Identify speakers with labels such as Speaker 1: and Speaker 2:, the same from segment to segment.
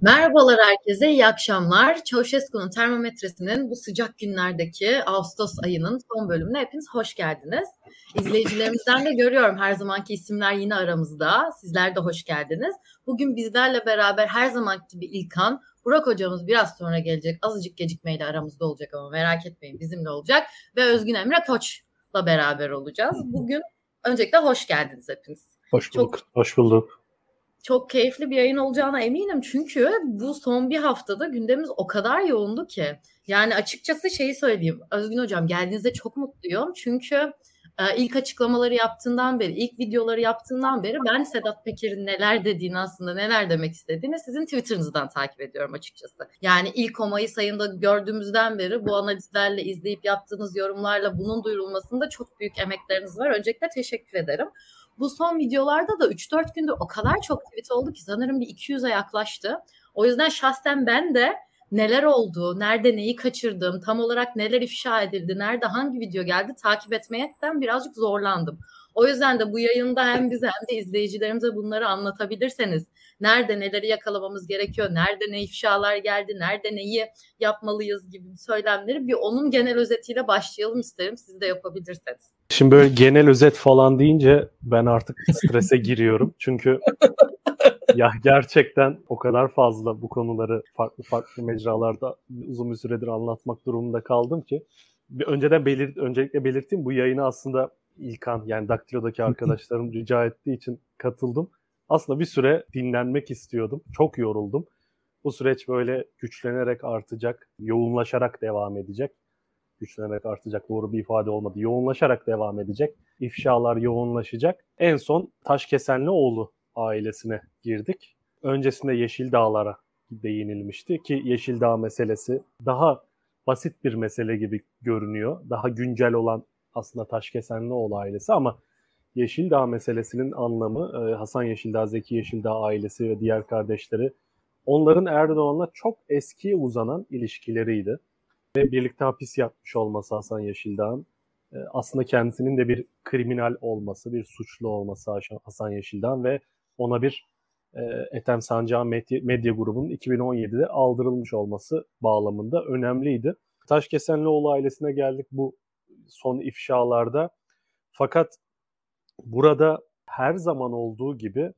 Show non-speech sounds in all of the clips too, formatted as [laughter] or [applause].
Speaker 1: Merhabalar herkese, iyi akşamlar. Çavuşesku'nun termometresinin bu sıcak günlerdeki Ağustos ayının son bölümüne hepiniz hoş geldiniz. İzleyicilerimizden de görüyorum her zamanki isimler yine aramızda. Sizler de hoş geldiniz. Bugün bizlerle beraber her zamanki gibi İlkan, Burak hocamız biraz sonra gelecek. Azıcık gecikmeyle aramızda olacak ama merak etmeyin bizimle olacak. Ve Özgün Emre Koç'la beraber olacağız. Bugün öncelikle hoş geldiniz hepiniz.
Speaker 2: Hoş bulduk. Çok, hoş bulduk
Speaker 1: çok keyifli bir yayın olacağına eminim. Çünkü bu son bir haftada gündemimiz o kadar yoğundu ki. Yani açıkçası şeyi söyleyeyim. Özgün Hocam geldiğinizde çok mutluyum. Çünkü e, ilk açıklamaları yaptığından beri, ilk videoları yaptığından beri ben Sedat Peker'in neler dediğini aslında neler demek istediğini sizin Twitter'ınızdan takip ediyorum açıkçası. Yani ilk o Mayıs ayında gördüğümüzden beri bu analizlerle izleyip yaptığınız yorumlarla bunun duyurulmasında çok büyük emekleriniz var. Öncelikle teşekkür ederim. Bu son videolarda da 3-4 gündür o kadar çok tweet oldu ki sanırım bir 200'e yaklaştı. O yüzden şahsen ben de neler oldu, nerede neyi kaçırdım, tam olarak neler ifşa edildi, nerede hangi video geldi takip etmekten birazcık zorlandım. O yüzden de bu yayında hem bize hem de izleyicilerimize bunları anlatabilirseniz nerede neleri yakalamamız gerekiyor, nerede ne ifşalar geldi, nerede neyi yapmalıyız gibi söylemleri bir onun genel özetiyle başlayalım isterim. Siz de yapabilirseniz.
Speaker 2: Şimdi böyle genel özet falan deyince ben artık strese giriyorum. Çünkü ya gerçekten o kadar fazla bu konuları farklı farklı mecralarda uzun bir süredir anlatmak durumunda kaldım ki bir önceden belirt öncelikle belirteyim bu yayını aslında İlkan yani Daktilo'daki arkadaşlarım rica ettiği için katıldım. Aslında bir süre dinlenmek istiyordum. Çok yoruldum. Bu süreç böyle güçlenerek artacak, yoğunlaşarak devam edecek güçlenerek artacak doğru bir ifade olmadı. Yoğunlaşarak devam edecek. İfşalar yoğunlaşacak. En son Taşkesenlioğlu ailesine girdik. Öncesinde Yeşil Dağlara değinilmişti ki Yeşil Dağ meselesi daha basit bir mesele gibi görünüyor. Daha güncel olan aslında Taşkesenlioğlu ailesi ama Yeşil Dağ meselesinin anlamı e, Hasan Yeşildağ, Zeki Yeşildağ ailesi ve diğer kardeşleri onların Erdoğan'la çok eskiye uzanan ilişkileriydi ve birlikte hapis yapmış olması Hasan Yeşildağ'ın e, aslında kendisinin de bir kriminal olması, bir suçlu olması Hasan Yeşildağ'ın ve ona bir e, Ethem Sancağı medya, medya grubunun 2017'de aldırılmış olması bağlamında önemliydi. Taşkesenlioğlu ailesine geldik bu son ifşalarda. Fakat burada her zaman olduğu gibi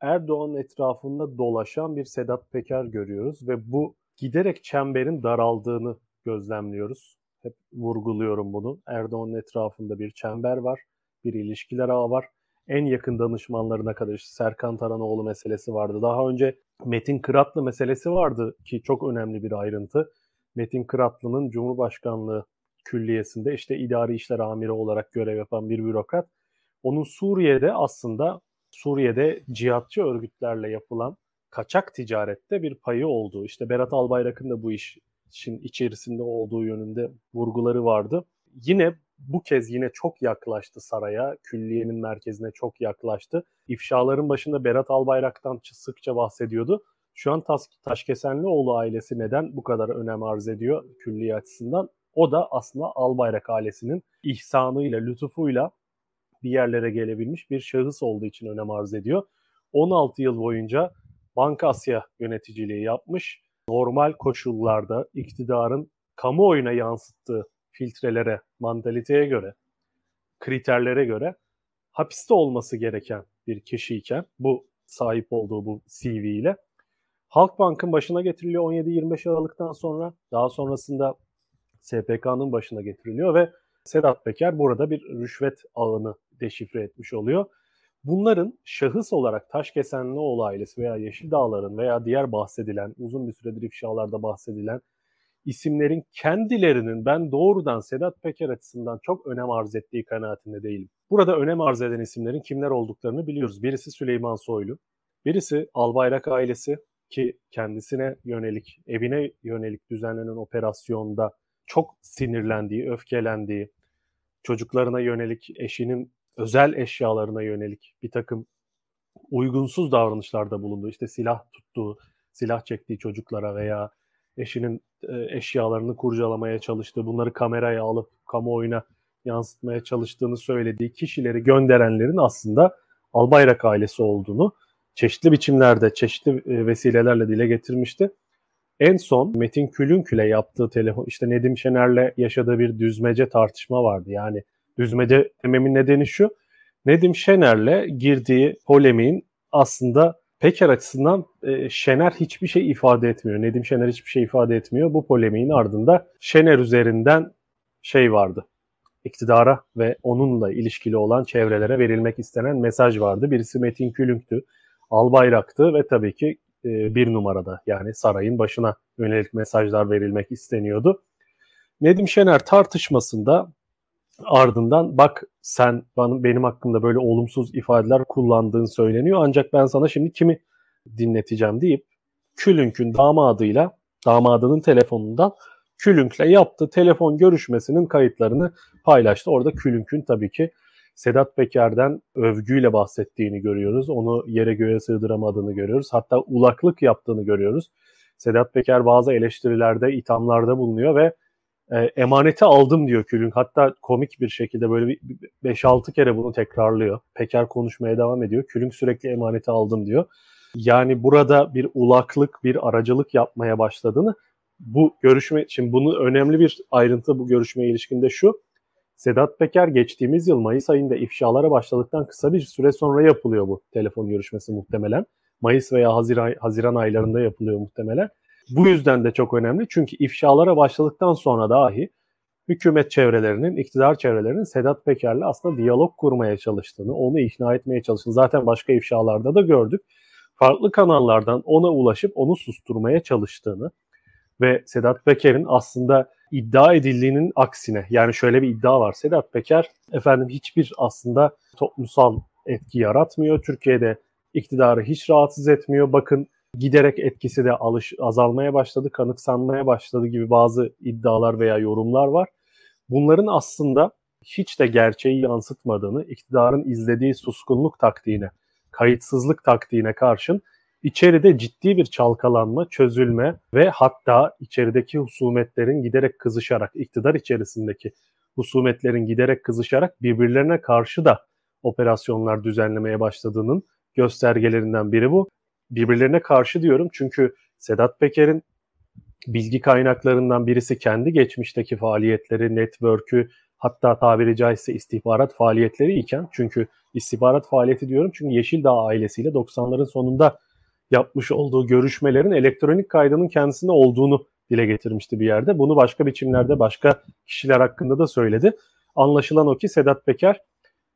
Speaker 2: Erdoğan etrafında dolaşan bir Sedat Peker görüyoruz ve bu giderek çemberin daraldığını gözlemliyoruz. Hep vurguluyorum bunu. Erdoğan'ın etrafında bir çember var, bir ilişkiler ağı var. En yakın danışmanlarına kadar işte Serkan Taranoğlu meselesi vardı. Daha önce Metin Kıratlı meselesi vardı ki çok önemli bir ayrıntı. Metin Kıratlı'nın Cumhurbaşkanlığı Külliyesi'nde işte idari işler amiri olarak görev yapan bir bürokrat. Onun Suriye'de aslında Suriye'de cihatçı örgütlerle yapılan kaçak ticarette bir payı olduğu. İşte Berat Albayrak'ın da bu iş için içerisinde olduğu yönünde vurguları vardı. Yine bu kez yine çok yaklaştı saraya, külliyenin merkezine çok yaklaştı. İfşaların başında Berat Albayrak'tan sıkça bahsediyordu. Şu an Taş, Taşkesenlioğlu ailesi neden bu kadar önem arz ediyor külliye açısından? O da aslında Albayrak ailesinin ihsanıyla, lütufuyla bir yerlere gelebilmiş bir şahıs olduğu için önem arz ediyor. 16 yıl boyunca Banka Asya yöneticiliği yapmış normal koşullarda iktidarın kamuoyuna yansıttığı filtrelere, mantaliteye göre, kriterlere göre hapiste olması gereken bir kişiyken bu sahip olduğu bu CV ile Halkbank'ın başına getiriliyor 17-25 Aralık'tan sonra. Daha sonrasında SPK'nın başına getiriliyor ve Sedat Peker burada bir rüşvet ağını deşifre etmiş oluyor. Bunların şahıs olarak Taşkesenlioğlu ailesi veya Yeşil Dağların veya diğer bahsedilen, uzun bir süredir ifşalarda bahsedilen isimlerin kendilerinin ben doğrudan Sedat Peker açısından çok önem arz ettiği kanaatinde değilim. Burada önem arz eden isimlerin kimler olduklarını biliyoruz. Birisi Süleyman Soylu, birisi Albayrak ailesi ki kendisine yönelik, evine yönelik düzenlenen operasyonda çok sinirlendiği, öfkelendiği, çocuklarına yönelik eşinin özel eşyalarına yönelik bir takım uygunsuz davranışlarda bulundu. İşte silah tuttuğu, silah çektiği çocuklara veya eşinin e, eşyalarını kurcalamaya çalıştığı, bunları kameraya alıp kamuoyuna yansıtmaya çalıştığını söylediği kişileri gönderenlerin aslında Albayrak ailesi olduğunu çeşitli biçimlerde, çeşitli e, vesilelerle dile getirmişti. En son Metin Külünkül'e yaptığı telefon, işte Nedim Şener'le yaşadığı bir düzmece tartışma vardı. Yani düzmece dememin nedeni şu, Nedim Şener'le girdiği polemiğin aslında Peker açısından e, Şener hiçbir şey ifade etmiyor. Nedim Şener hiçbir şey ifade etmiyor. Bu polemiğin ardında Şener üzerinden şey vardı. İktidara ve onunla ilişkili olan çevrelere verilmek istenen mesaj vardı. Birisi Metin Külünk'tü, Albayrak'tı ve tabii ki e, bir numarada yani sarayın başına yönelik mesajlar verilmek isteniyordu. Nedim Şener tartışmasında ardından bak sen benim hakkımda böyle olumsuz ifadeler kullandığın söyleniyor ancak ben sana şimdi kimi dinleteceğim deyip Külünk'ün damadıyla damadının telefonundan Külünk'le yaptığı telefon görüşmesinin kayıtlarını paylaştı. Orada Külünk'ün tabii ki Sedat Peker'den övgüyle bahsettiğini görüyoruz. Onu yere göğe sığdıramadığını görüyoruz. Hatta ulaklık yaptığını görüyoruz. Sedat Peker bazı eleştirilerde, ithamlarda bulunuyor ve e, emaneti aldım diyor Külün. Hatta komik bir şekilde böyle 5-6 kere bunu tekrarlıyor. Peker konuşmaya devam ediyor. Külün sürekli emaneti aldım diyor. Yani burada bir ulaklık, bir aracılık yapmaya başladığını bu görüşme, şimdi bunu önemli bir ayrıntı bu görüşmeye ilişkinde şu. Sedat Peker geçtiğimiz yıl Mayıs ayında ifşalara başladıktan kısa bir süre sonra yapılıyor bu telefon görüşmesi muhtemelen. Mayıs veya Haziran, Haziran aylarında yapılıyor muhtemelen. Bu yüzden de çok önemli çünkü ifşalara başladıktan sonra dahi hükümet çevrelerinin, iktidar çevrelerinin Sedat Peker'le aslında diyalog kurmaya çalıştığını, onu ikna etmeye çalıştığını zaten başka ifşalarda da gördük. Farklı kanallardan ona ulaşıp onu susturmaya çalıştığını ve Sedat Peker'in aslında iddia edildiğinin aksine yani şöyle bir iddia var. Sedat Peker efendim hiçbir aslında toplumsal etki yaratmıyor. Türkiye'de iktidarı hiç rahatsız etmiyor. Bakın giderek etkisi de alış, azalmaya başladı, kanıksanmaya başladı gibi bazı iddialar veya yorumlar var. Bunların aslında hiç de gerçeği yansıtmadığını, iktidarın izlediği suskunluk taktiğine, kayıtsızlık taktiğine karşın içeride ciddi bir çalkalanma, çözülme ve hatta içerideki husumetlerin giderek kızışarak, iktidar içerisindeki husumetlerin giderek kızışarak birbirlerine karşı da operasyonlar düzenlemeye başladığının göstergelerinden biri bu. Birbirlerine karşı diyorum çünkü Sedat Peker'in bilgi kaynaklarından birisi kendi geçmişteki faaliyetleri, network'ü, hatta tabiri caizse istihbarat faaliyetleri iken çünkü istihbarat faaliyeti diyorum çünkü Yeşildağ ailesiyle 90'ların sonunda yapmış olduğu görüşmelerin elektronik kaydının kendisinde olduğunu dile getirmişti bir yerde. Bunu başka biçimlerde başka kişiler hakkında da söyledi. Anlaşılan o ki Sedat Peker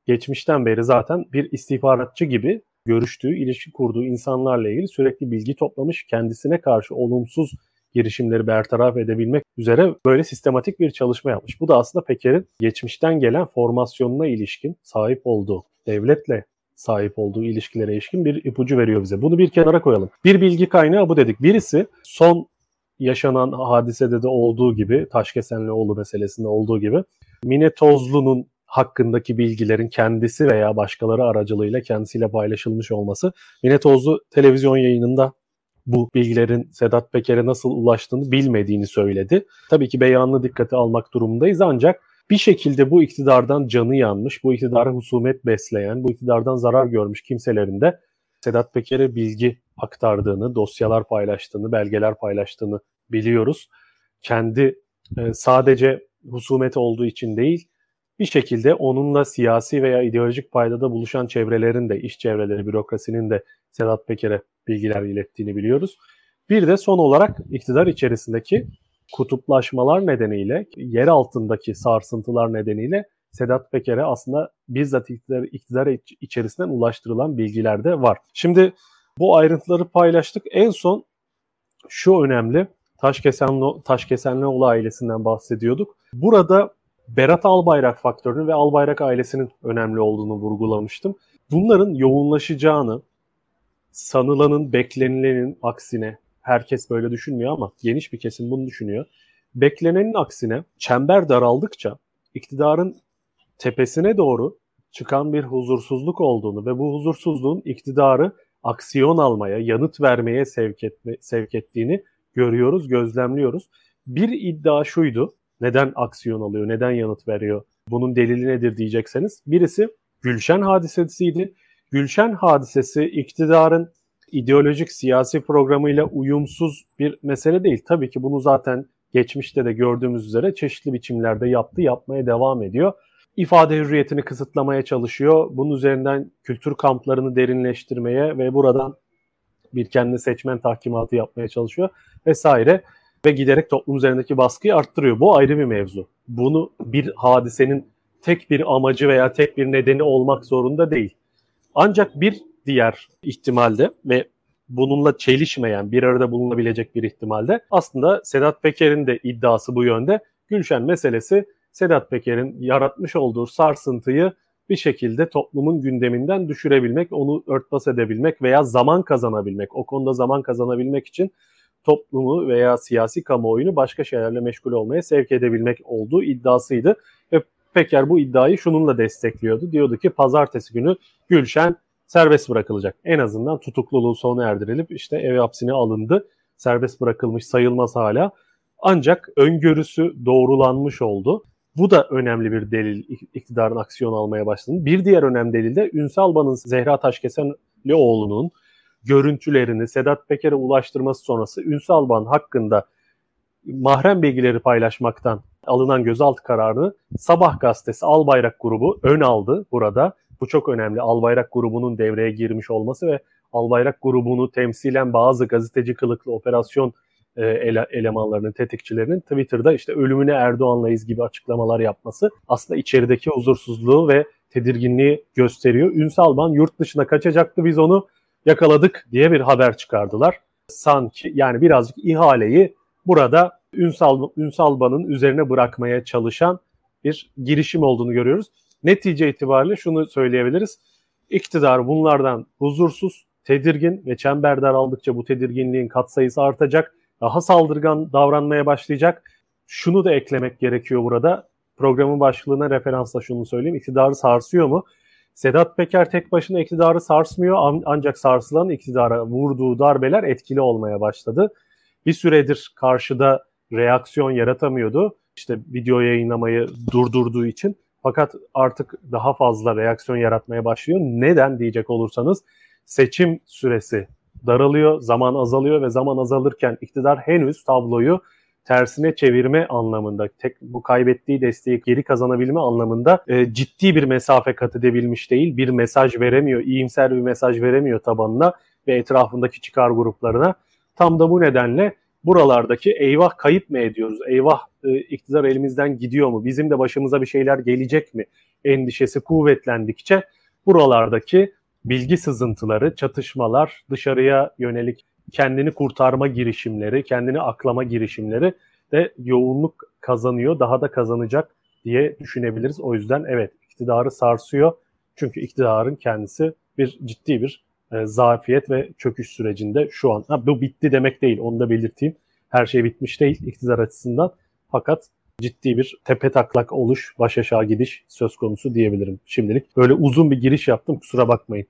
Speaker 2: geçmişten beri zaten bir istihbaratçı gibi görüştüğü, ilişki kurduğu insanlarla ilgili sürekli bilgi toplamış, kendisine karşı olumsuz girişimleri bertaraf edebilmek üzere böyle sistematik bir çalışma yapmış. Bu da aslında Peker'in geçmişten gelen formasyonuna ilişkin sahip olduğu, devletle sahip olduğu ilişkilere ilişkin bir ipucu veriyor bize. Bunu bir kenara koyalım. Bir bilgi kaynağı bu dedik. Birisi son yaşanan hadisede de olduğu gibi, Taşkesenlioğlu meselesinde olduğu gibi Mine Tozlu'nun hakkındaki bilgilerin kendisi veya başkaları aracılığıyla kendisiyle paylaşılmış olması. Mine Tozlu televizyon yayınında bu bilgilerin Sedat Peker'e nasıl ulaştığını bilmediğini söyledi. Tabii ki beyanını dikkate almak durumundayız ancak bir şekilde bu iktidardan canı yanmış, bu iktidara husumet besleyen, bu iktidardan zarar görmüş kimselerin de Sedat Peker'e bilgi aktardığını, dosyalar paylaştığını, belgeler paylaştığını biliyoruz. Kendi e, sadece husumet olduğu için değil, bir şekilde onunla siyasi veya ideolojik paydada buluşan çevrelerin de, iş çevreleri, bürokrasinin de Sedat Peker'e bilgiler ilettiğini biliyoruz. Bir de son olarak iktidar içerisindeki kutuplaşmalar nedeniyle, yer altındaki sarsıntılar nedeniyle Sedat Peker'e aslında bizzat iktidar, iktidar içerisinden ulaştırılan bilgiler de var. Şimdi bu ayrıntıları paylaştık. En son şu önemli. Taşkesenli, Taşkesenlioğlu ailesinden bahsediyorduk. Burada Berat Albayrak faktörünü ve Albayrak ailesinin önemli olduğunu vurgulamıştım. Bunların yoğunlaşacağını, sanılanın, beklenilenin aksine herkes böyle düşünmüyor ama geniş bir kesim bunu düşünüyor. Beklenenin aksine çember daraldıkça iktidarın tepesine doğru çıkan bir huzursuzluk olduğunu ve bu huzursuzluğun iktidarı aksiyon almaya, yanıt vermeye sevk, etme, sevk ettiğini görüyoruz, gözlemliyoruz. Bir iddia şuydu. Neden aksiyon alıyor, neden yanıt veriyor? Bunun delili nedir diyecekseniz. Birisi Gülşen hadisesiydi. Gülşen hadisesi iktidarın ideolojik siyasi programıyla uyumsuz bir mesele değil. Tabii ki bunu zaten geçmişte de gördüğümüz üzere çeşitli biçimlerde yaptı, yapmaya devam ediyor. İfade hürriyetini kısıtlamaya çalışıyor. Bunun üzerinden kültür kamplarını derinleştirmeye ve buradan bir kendi seçmen tahkimatı yapmaya çalışıyor vesaire ve giderek toplum üzerindeki baskıyı arttırıyor. Bu ayrı bir mevzu. Bunu bir hadisenin tek bir amacı veya tek bir nedeni olmak zorunda değil. Ancak bir diğer ihtimalde ve bununla çelişmeyen, bir arada bulunabilecek bir ihtimalde aslında Sedat Peker'in de iddiası bu yönde. Gülşen meselesi Sedat Peker'in yaratmış olduğu sarsıntıyı bir şekilde toplumun gündeminden düşürebilmek, onu örtbas edebilmek veya zaman kazanabilmek, o konuda zaman kazanabilmek için toplumu veya siyasi kamuoyunu başka şeylerle meşgul olmaya sevk edebilmek olduğu iddiasıydı. Ve Peker bu iddiayı şununla destekliyordu. Diyordu ki pazartesi günü Gülşen serbest bırakılacak. En azından tutukluluğu sona erdirilip işte ev hapsine alındı. Serbest bırakılmış sayılmaz hala. Ancak öngörüsü doğrulanmış oldu. Bu da önemli bir delil iktidarın aksiyon almaya başladı. Bir diğer önemli delil de Ünsal Ban'ın Zehra Taşkesenlioğlu'nun görüntülerini Sedat Peker'e ulaştırması sonrası Ünsal Ban hakkında mahrem bilgileri paylaşmaktan alınan gözaltı kararını Sabah gazetesi Albayrak grubu ön aldı burada. Bu çok önemli. Albayrak grubunun devreye girmiş olması ve Albayrak grubunu temsilen bazı gazeteci kılıklı operasyon e, ele, elemanlarının, tetikçilerinin Twitter'da işte ölümüne Erdoğan'layız gibi açıklamalar yapması aslında içerideki huzursuzluğu ve tedirginliği gösteriyor. Ünsal Ban yurt dışına kaçacaktı biz onu yakaladık diye bir haber çıkardılar. Sanki yani birazcık ihaleyi burada Ünsal, Ünsalban'ın üzerine bırakmaya çalışan bir girişim olduğunu görüyoruz. Netice itibariyle şunu söyleyebiliriz. İktidar bunlardan huzursuz, tedirgin ve çember daraldıkça bu tedirginliğin katsayısı artacak. Daha saldırgan davranmaya başlayacak. Şunu da eklemek gerekiyor burada. Programın başlığına referansla şunu söyleyeyim. İktidarı sarsıyor mu? Sedat Peker tek başına iktidarı sarsmıyor ancak sarsılan iktidara vurduğu darbeler etkili olmaya başladı. Bir süredir karşıda reaksiyon yaratamıyordu. İşte video yayınlamayı durdurduğu için. Fakat artık daha fazla reaksiyon yaratmaya başlıyor. Neden diyecek olursanız seçim süresi daralıyor, zaman azalıyor ve zaman azalırken iktidar henüz tabloyu tersine çevirme anlamında, tek bu kaybettiği desteği geri kazanabilme anlamında e, ciddi bir mesafe kat edebilmiş değil. Bir mesaj veremiyor, iyimser bir mesaj veremiyor tabanına ve etrafındaki çıkar gruplarına. Tam da bu nedenle buralardaki eyvah kayıp mı ediyoruz? Eyvah e, iktidar elimizden gidiyor mu? Bizim de başımıza bir şeyler gelecek mi? Endişesi kuvvetlendikçe buralardaki bilgi sızıntıları, çatışmalar, dışarıya yönelik kendini kurtarma girişimleri, kendini aklama girişimleri de yoğunluk kazanıyor, daha da kazanacak diye düşünebiliriz. O yüzden evet iktidarı sarsıyor. Çünkü iktidarın kendisi bir ciddi bir e, zafiyet ve çöküş sürecinde şu an. Ha, bu bitti demek değil, onu da belirteyim. Her şey bitmiş değil iktidar açısından. Fakat ciddi bir tepe taklak oluş, baş aşağı gidiş söz konusu diyebilirim şimdilik. Böyle uzun bir giriş yaptım kusura bakmayın.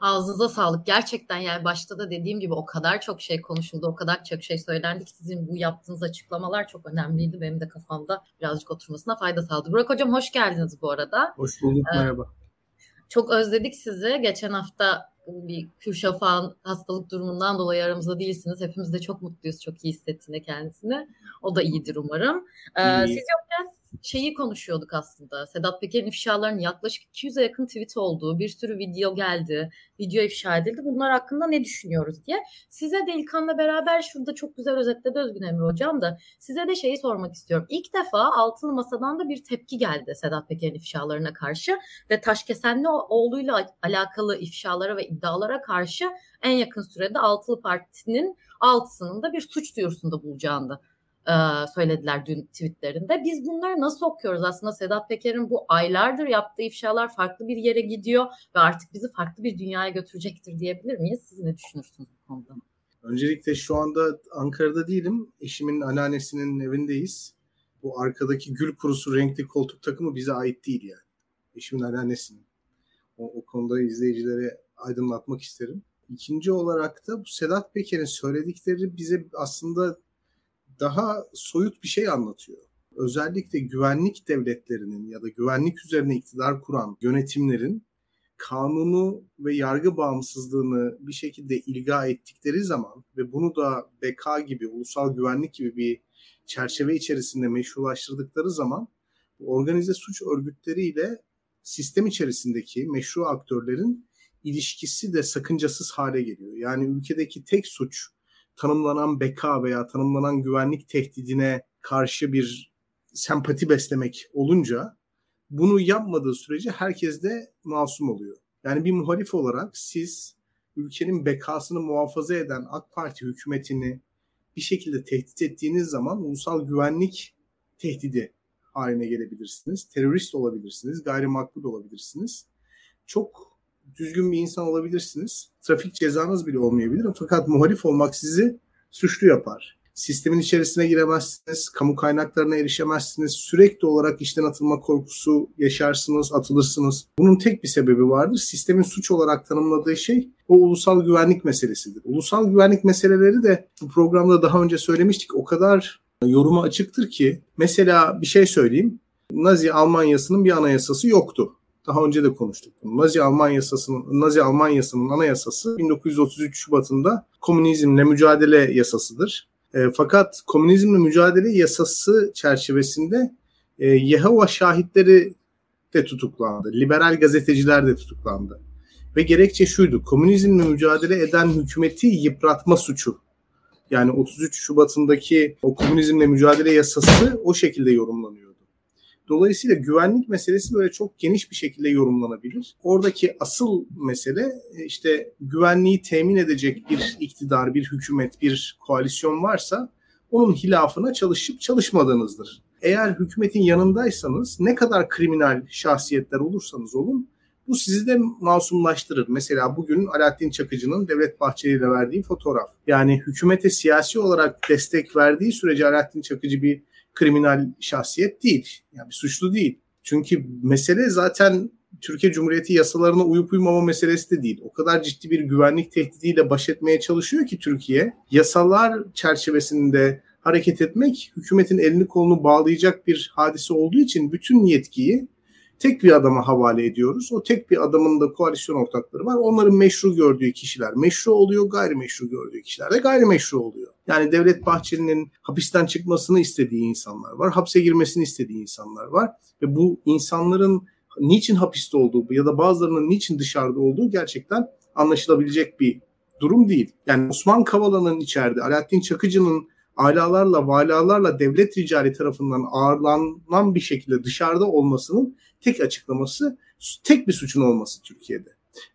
Speaker 1: Ağzınıza sağlık. Gerçekten yani başta da dediğim gibi o kadar çok şey konuşuldu, o kadar çok şey söylendi ki sizin bu yaptığınız açıklamalar çok önemliydi. Benim de kafamda birazcık oturmasına fayda sağladı. Burak Hocam hoş geldiniz bu arada.
Speaker 3: Hoş bulduk, ee, merhaba.
Speaker 1: Çok özledik sizi. Geçen hafta bir Kürşafak'ın hastalık durumundan dolayı aramızda değilsiniz. Hepimiz de çok mutluyuz. Çok iyi hissettiğinde kendisini. O da iyidir umarım. Ee, siz yokken şeyi konuşuyorduk aslında. Sedat Peker'in ifşalarının yaklaşık 200'e yakın tweet olduğu, bir sürü video geldi, video ifşa edildi. Bunlar hakkında ne düşünüyoruz diye. Size de İlkan'la beraber şurada çok güzel özetledi Özgün Emre Hocam da size de şeyi sormak istiyorum. İlk defa Altılı Masa'dan da bir tepki geldi Sedat Peker'in ifşalarına karşı ve Taşkesenli oğluyla alakalı ifşalara ve iddialara karşı en yakın sürede Altılı Parti'nin altısının da bir suç duyurusunda bulacağını söylediler dün tweetlerinde. Biz bunları nasıl okuyoruz? Aslında Sedat Peker'in bu aylardır yaptığı ifşalar farklı bir yere gidiyor ve artık bizi farklı bir dünyaya götürecektir diyebilir miyiz? Siz ne düşünürsünüz bu konuda?
Speaker 3: Öncelikle şu anda Ankara'da değilim. Eşimin anneannesinin evindeyiz. Bu arkadaki gül kurusu renkli koltuk takımı bize ait değil yani. Eşimin anneannesinin. O, o konuda izleyicilere aydınlatmak isterim. İkinci olarak da bu Sedat Peker'in söyledikleri bize aslında daha soyut bir şey anlatıyor. Özellikle güvenlik devletlerinin ya da güvenlik üzerine iktidar kuran yönetimlerin kanunu ve yargı bağımsızlığını bir şekilde ilga ettikleri zaman ve bunu da BK gibi, ulusal güvenlik gibi bir çerçeve içerisinde meşrulaştırdıkları zaman organize suç örgütleriyle sistem içerisindeki meşru aktörlerin ilişkisi de sakıncasız hale geliyor. Yani ülkedeki tek suç tanımlanan beka veya tanımlanan güvenlik tehdidine karşı bir sempati beslemek olunca bunu yapmadığı sürece herkes de masum oluyor. Yani bir muhalif olarak siz ülkenin bekasını muhafaza eden AK Parti hükümetini bir şekilde tehdit ettiğiniz zaman ulusal güvenlik tehdidi haline gelebilirsiniz. Terörist olabilirsiniz, gayrimakbul olabilirsiniz. Çok düzgün bir insan olabilirsiniz. Trafik cezanız bile olmayabilir. Fakat muhalif olmak sizi suçlu yapar. Sistemin içerisine giremezsiniz, kamu kaynaklarına erişemezsiniz, sürekli olarak işten atılma korkusu yaşarsınız, atılırsınız. Bunun tek bir sebebi vardır. Sistemin suç olarak tanımladığı şey o ulusal güvenlik meselesidir. Ulusal güvenlik meseleleri de bu programda daha önce söylemiştik o kadar yoruma açıktır ki mesela bir şey söyleyeyim. Nazi Almanyası'nın bir anayasası yoktu. Daha önce de konuştuk. Nazi Almanyası'nın Nazi Almanyası'nın anayasası 1933 Şubat'ında komünizmle mücadele yasasıdır. E, fakat komünizmle mücadele yasası çerçevesinde e, Yehova şahitleri de tutuklandı. Liberal gazeteciler de tutuklandı. Ve gerekçe şuydu. Komünizmle mücadele eden hükümeti yıpratma suçu. Yani 33 Şubat'ındaki o komünizmle mücadele yasası o şekilde yorumlanıyor. Dolayısıyla güvenlik meselesi böyle çok geniş bir şekilde yorumlanabilir. Oradaki asıl mesele e, işte güvenliği temin edecek bir iktidar, bir hükümet, bir koalisyon varsa onun hilafına çalışıp çalışmadığınızdır. Eğer hükümetin yanındaysanız ne kadar kriminal şahsiyetler olursanız olun bu sizi de masumlaştırır. Mesela bugün Alaaddin Çakıcı'nın Devlet Bahçeli ile verdiği fotoğraf. Yani hükümete siyasi olarak destek verdiği sürece Alaaddin Çakıcı bir kriminal şahsiyet değil. Yani bir suçlu değil. Çünkü mesele zaten Türkiye Cumhuriyeti yasalarına uyup uymama meselesi de değil. O kadar ciddi bir güvenlik tehdidiyle baş etmeye çalışıyor ki Türkiye. Yasalar çerçevesinde hareket etmek hükümetin elini kolunu bağlayacak bir hadise olduğu için bütün yetkiyi tek bir adama havale ediyoruz. O tek bir adamın da koalisyon ortakları var. Onların meşru gördüğü kişiler meşru oluyor, gayrimeşru gördüğü kişiler de gayrimeşru oluyor. Yani Devlet Bahçeli'nin hapisten çıkmasını istediği insanlar var, hapse girmesini istediği insanlar var ve bu insanların niçin hapiste olduğu ya da bazılarının niçin dışarıda olduğu gerçekten anlaşılabilecek bir durum değil. Yani Osman Kavala'nın içeride, Alaaddin Çakıcı'nın alalarla, valalarla devlet ricali tarafından ağırlanan bir şekilde dışarıda olmasının tek açıklaması tek bir suçun olması Türkiye'de.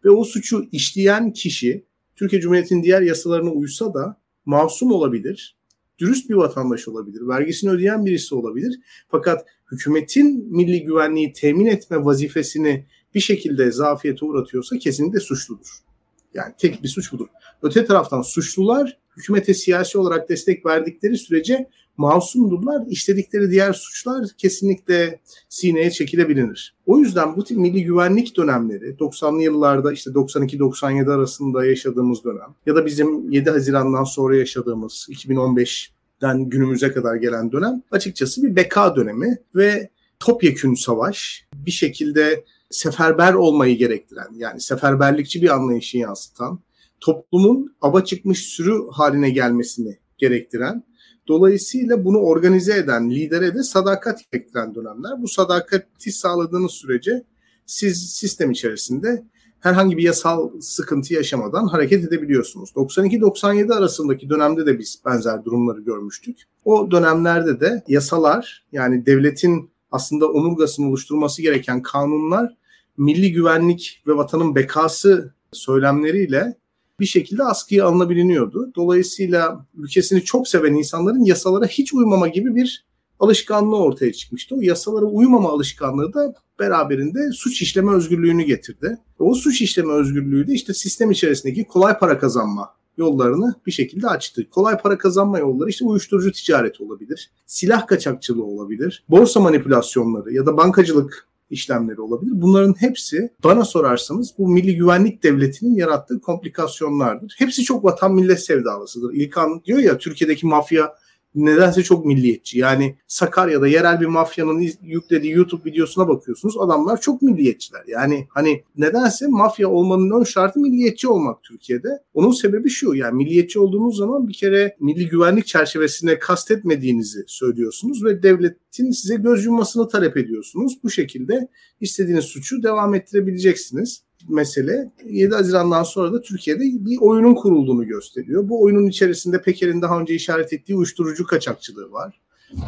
Speaker 3: Ve o suçu işleyen kişi Türkiye Cumhuriyeti'nin diğer yasalarına uysa da masum olabilir, dürüst bir vatandaş olabilir, vergisini ödeyen birisi olabilir. Fakat hükümetin milli güvenliği temin etme vazifesini bir şekilde zafiyete uğratıyorsa kesinlikle suçludur. Yani tek bir suç budur. Öte taraftan suçlular hükümete siyasi olarak destek verdikleri sürece masumdurlar. İşledikleri diğer suçlar kesinlikle sineye çekilebilir. O yüzden bu tip milli güvenlik dönemleri 90'lı yıllarda işte 92-97 arasında yaşadığımız dönem ya da bizim 7 Haziran'dan sonra yaşadığımız 2015'den günümüze kadar gelen dönem açıkçası bir beka dönemi ve topyekün savaş bir şekilde seferber olmayı gerektiren yani seferberlikçi bir anlayışı yansıtan toplumun aba çıkmış sürü haline gelmesini gerektiren Dolayısıyla bunu organize eden lidere de sadakat gerektiren dönemler. Bu sadakati sağladığınız sürece siz sistem içerisinde herhangi bir yasal sıkıntı yaşamadan hareket edebiliyorsunuz. 92-97 arasındaki dönemde de biz benzer durumları görmüştük. O dönemlerde de yasalar yani devletin aslında omurgasını oluşturması gereken kanunlar milli güvenlik ve vatanın bekası söylemleriyle bir şekilde askıya alınabiliniyordu. Dolayısıyla ülkesini çok seven insanların yasalara hiç uymama gibi bir alışkanlığı ortaya çıkmıştı. O yasalara uymama alışkanlığı da beraberinde suç işleme özgürlüğünü getirdi. O suç işleme özgürlüğü de işte sistem içerisindeki kolay para kazanma yollarını bir şekilde açtı. Kolay para kazanma yolları işte uyuşturucu ticareti olabilir, silah kaçakçılığı olabilir, borsa manipülasyonları ya da bankacılık işlemleri olabilir. Bunların hepsi bana sorarsanız bu milli güvenlik devletinin yarattığı komplikasyonlardır. Hepsi çok vatan millet sevdalısıdır. İlkan diyor ya Türkiye'deki mafya nedense çok milliyetçi. Yani Sakarya'da yerel bir mafyanın yüklediği YouTube videosuna bakıyorsunuz. Adamlar çok milliyetçiler. Yani hani nedense mafya olmanın ön şartı milliyetçi olmak Türkiye'de. Onun sebebi şu yani milliyetçi olduğunuz zaman bir kere milli güvenlik çerçevesine kastetmediğinizi söylüyorsunuz ve devletin size göz yummasını talep ediyorsunuz. Bu şekilde istediğiniz suçu devam ettirebileceksiniz mesele 7 Haziran'dan sonra da Türkiye'de bir oyunun kurulduğunu gösteriyor. Bu oyunun içerisinde Peker'in daha önce işaret ettiği uyuşturucu kaçakçılığı var.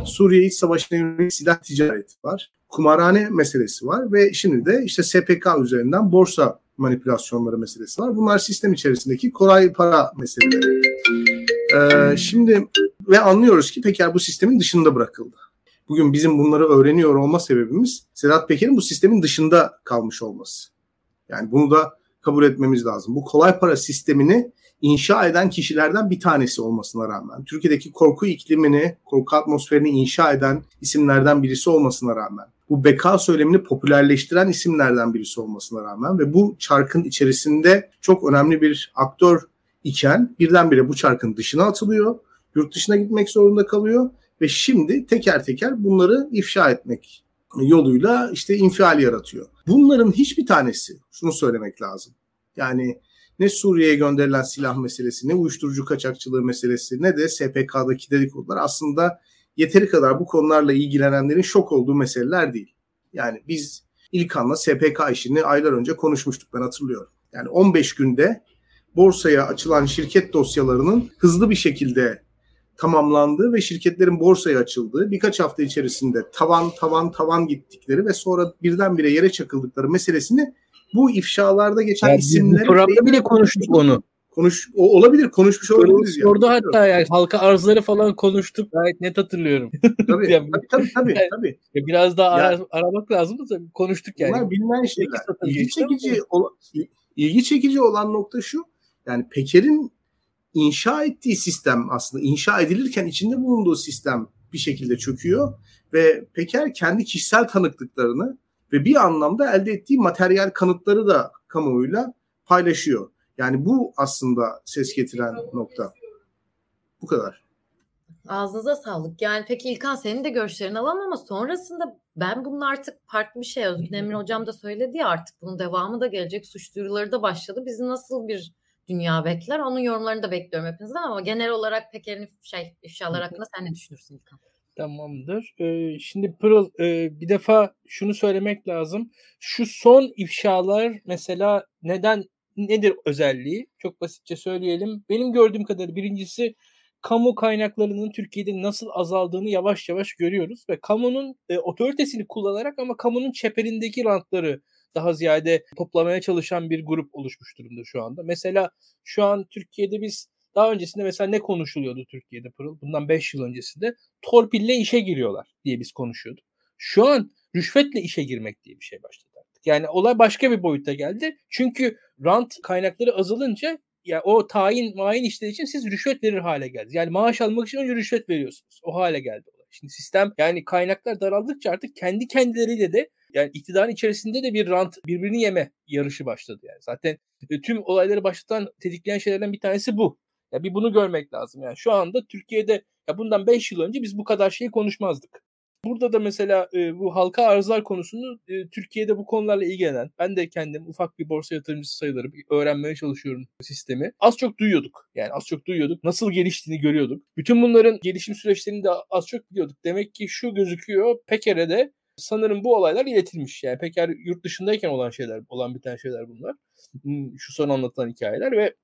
Speaker 3: Suriye iç savaşına yönelik silah ticareti var. Kumarhane meselesi var ve şimdi de işte SPK üzerinden borsa manipülasyonları meselesi var. Bunlar sistem içerisindeki kolay para meseleleri. Ee, şimdi ve anlıyoruz ki Peker bu sistemin dışında bırakıldı. Bugün bizim bunları öğreniyor olma sebebimiz Sedat Peker'in bu sistemin dışında kalmış olması. Yani bunu da kabul etmemiz lazım. Bu kolay para sistemini inşa eden kişilerden bir tanesi olmasına rağmen, Türkiye'deki korku iklimini, korku atmosferini inşa eden isimlerden birisi olmasına rağmen, bu beka söylemini popülerleştiren isimlerden birisi olmasına rağmen ve bu çarkın içerisinde çok önemli bir aktör iken birdenbire bu çarkın dışına atılıyor, yurt dışına gitmek zorunda kalıyor ve şimdi teker teker bunları ifşa etmek yoluyla işte infial yaratıyor. Bunların hiçbir tanesi şunu söylemek lazım. Yani ne Suriye'ye gönderilen silah meselesi, ne uyuşturucu kaçakçılığı meselesi, ne de SPK'daki dedikodular aslında yeteri kadar bu konularla ilgilenenlerin şok olduğu meseleler değil. Yani biz İlkan'la SPK işini aylar önce konuşmuştuk ben hatırlıyorum. Yani 15 günde borsaya açılan şirket dosyalarının hızlı bir şekilde tamamlandığı ve şirketlerin borsaya açıldığı birkaç hafta içerisinde tavan tavan tavan gittikleri ve sonra birdenbire yere çakıldıkları meselesini bu ifşalarda geçen yani isimlere...
Speaker 4: Programda bile konuştuk onu.
Speaker 3: Konuş, o, olabilir konuşmuş olabiliriz
Speaker 4: yani. Orada hatta yani halka arzları falan konuştuk gayet net hatırlıyorum.
Speaker 3: Tabii [laughs] yani, tabii tabii. tabii.
Speaker 4: Biraz daha ara, aramak lazım da konuştuk yani.
Speaker 3: Bunlar bilinen şeyler. İlgi çekici, ilgi çekici olan nokta şu yani Peker'in inşa ettiği sistem aslında inşa edilirken içinde bulunduğu sistem bir şekilde çöküyor ve Peker kendi kişisel tanıklıklarını ve bir anlamda elde ettiği materyal kanıtları da kamuoyuyla paylaşıyor. Yani bu aslında ses getiren nokta. Bu kadar.
Speaker 1: Ağzınıza sağlık. Yani peki İlkan senin de görüşlerini alalım ama sonrasında ben bunun artık farklı bir şey. Özgün Emre Hocam da söyledi ya artık bunun devamı da gelecek. Suç duyuruları da başladı. Bizi nasıl bir dünya bekler. Onun yorumlarını da bekliyorum hepinizden ama genel olarak Peker'in şey, ifşalar hakkında sen ne düşünürsün İlkan?
Speaker 4: Tamamdır. Ee, şimdi Pırıl e, bir defa şunu söylemek lazım. Şu son ifşalar mesela neden nedir özelliği? Çok basitçe söyleyelim. Benim gördüğüm kadar birincisi kamu kaynaklarının Türkiye'de nasıl azaldığını yavaş yavaş görüyoruz ve kamunun e, otoritesini kullanarak ama kamunun çeperindeki rantları daha ziyade toplamaya çalışan bir grup oluşmuş durumda şu anda. Mesela şu an Türkiye'de biz daha öncesinde mesela ne konuşuluyordu Türkiye'de Pırıl? Bundan 5 yıl öncesinde torpille işe giriyorlar diye biz konuşuyorduk. Şu an rüşvetle işe girmek diye bir şey başladı artık. Yani olay başka bir boyuta geldi. Çünkü rant kaynakları azalınca ya o tayin mayin işler için siz rüşvet verir hale geldiniz. Yani maaş almak için önce rüşvet veriyorsunuz. O hale geldi. Şimdi sistem yani kaynaklar daraldıkça artık kendi kendileriyle de yani iktidarın içerisinde de bir rant birbirini yeme yarışı başladı yani. Zaten e, tüm olayları başlatan tetikleyen şeylerden bir tanesi bu. Ya bir bunu görmek lazım. Yani şu anda Türkiye'de ya bundan 5 yıl önce biz bu kadar şeyi konuşmazdık. Burada da mesela e, bu halka arzlar konusunu e, Türkiye'de bu konularla ilgilenen, ben de kendim ufak bir borsa yatırımcısı sayılırım, öğrenmeye çalışıyorum sistemi. Az çok duyuyorduk. Yani az çok duyuyorduk. Nasıl geliştiğini görüyorduk. Bütün bunların gelişim süreçlerini de az çok biliyorduk. Demek ki şu gözüküyor, Peker'e de sanırım bu olaylar iletilmiş. Yani Peker yurt dışındayken olan şeyler, olan biten şeyler bunlar. Şu son anlatılan hikayeler ve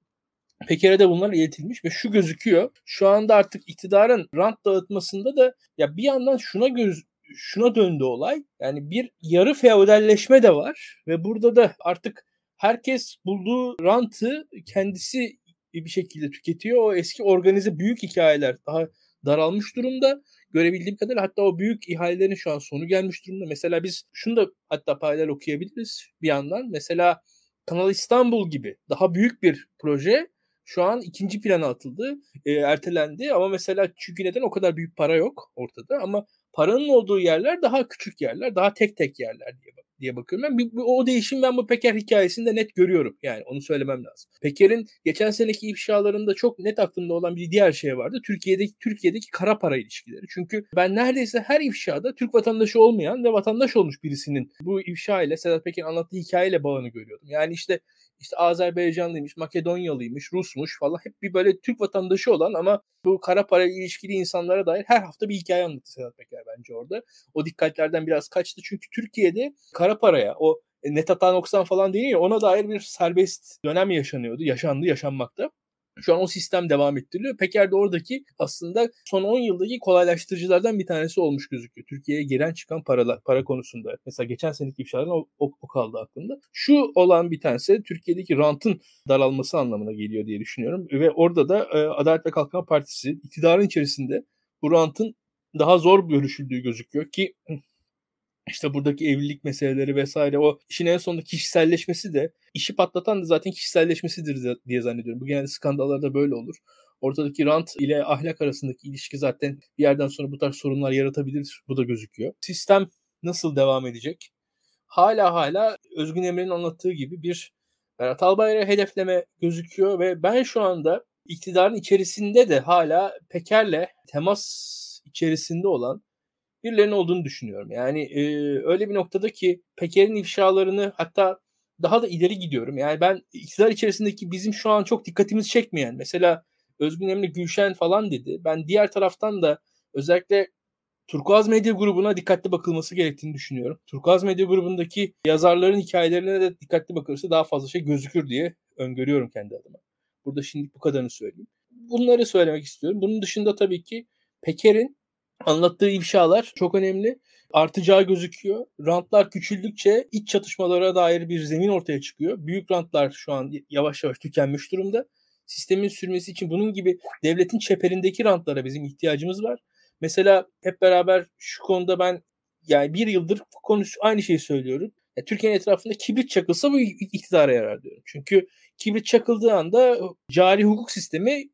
Speaker 4: Peker'e de bunlar iletilmiş ve şu gözüküyor. Şu anda artık iktidarın rant dağıtmasında da ya bir yandan şuna göz şuna döndü olay. Yani bir yarı feodalleşme de var ve burada da artık herkes bulduğu rantı kendisi bir şekilde tüketiyor. O eski organize büyük hikayeler daha daralmış durumda. Görebildiğim kadarıyla hatta o büyük ihalelerin şu an sonu gelmiş durumda. Mesela biz şunu da hatta paralel okuyabiliriz bir yandan. Mesela Kanal İstanbul gibi daha büyük bir proje şu an ikinci plana atıldı, e, ertelendi ama mesela çünkü neden o kadar büyük para yok ortada ama paranın olduğu yerler daha küçük yerler, daha tek tek yerler diye diye bakıyorum. Ben o değişim ben bu Peker hikayesinde net görüyorum. Yani onu söylemem lazım. Peker'in geçen seneki ifşalarında çok net aklımda olan bir diğer şey vardı. Türkiye'deki Türkiye'deki kara para ilişkileri. Çünkü ben neredeyse her ifşada Türk vatandaşı olmayan ve vatandaş olmuş birisinin bu ifşa ile Sedat Peker'in anlattığı hikayeyle bağını görüyordum. Yani işte işte Azerbaycanlıymış, Makedonyalıymış, Rusmuş falan hep bir böyle Türk vatandaşı olan ama bu kara para ilişkili insanlara dair her hafta bir hikaye anlattı Sedat Peker bence orada. O dikkatlerden biraz kaçtı çünkü Türkiye'de kara paraya o net hata falan değil ona dair bir serbest dönem yaşanıyordu. Yaşandı, yaşanmakta. Şu an o sistem devam ettiriliyor. Peker de oradaki aslında son 10 yıldaki kolaylaştırıcılardan bir tanesi olmuş gözüküyor. Türkiye'ye giren çıkan paralar, para konusunda. Mesela geçen seneki ifşaların o, o, o kaldı aklımda. Şu olan bir tanesi Türkiye'deki rantın daralması anlamına geliyor diye düşünüyorum. Ve orada da e, Adalet ve Kalkınma Partisi iktidarın içerisinde bu rantın daha zor görüşüldüğü gözüküyor ki işte buradaki evlilik meseleleri vesaire o işin en sonunda kişiselleşmesi de işi patlatan da zaten kişiselleşmesidir diye zannediyorum. Bu genelde skandallarda böyle olur. Ortadaki rant ile ahlak arasındaki ilişki zaten bir yerden sonra bu tarz sorunlar yaratabilir. Bu da gözüküyor. Sistem nasıl devam edecek? Hala hala Özgün Emre'nin anlattığı gibi bir Berat Albayrak'ı hedefleme gözüküyor ve ben şu anda iktidarın içerisinde de hala Peker'le temas içerisinde olan birilerinin olduğunu düşünüyorum. Yani e, öyle bir noktada ki Peker'in ifşalarını hatta daha da ileri gidiyorum. Yani ben iktidar içerisindeki bizim şu an çok dikkatimizi çekmeyen mesela Özgün Emre Gülşen falan dedi. Ben diğer taraftan da özellikle Turkuaz Medya grubuna dikkatli bakılması gerektiğini düşünüyorum. Turkuaz Medya grubundaki yazarların hikayelerine de dikkatli bakılırsa daha fazla şey gözükür diye öngörüyorum kendi adıma. Burada şimdi bu kadarını söyleyeyim. Bunları söylemek istiyorum. Bunun dışında tabii ki Peker'in anlattığı ifşalar çok önemli. Artacağı gözüküyor. Rantlar küçüldükçe iç çatışmalara dair bir zemin ortaya çıkıyor. Büyük rantlar şu an yavaş yavaş tükenmiş durumda. Sistemin sürmesi için bunun gibi devletin çeperindeki rantlara bizim ihtiyacımız var. Mesela hep beraber şu konuda ben yani bir yıldır konuş aynı şeyi söylüyorum. Yani Türkiye'nin etrafında kibrit çakılsa bu iktidara yarar diyorum. Çünkü kibrit çakıldığı anda cari hukuk sistemi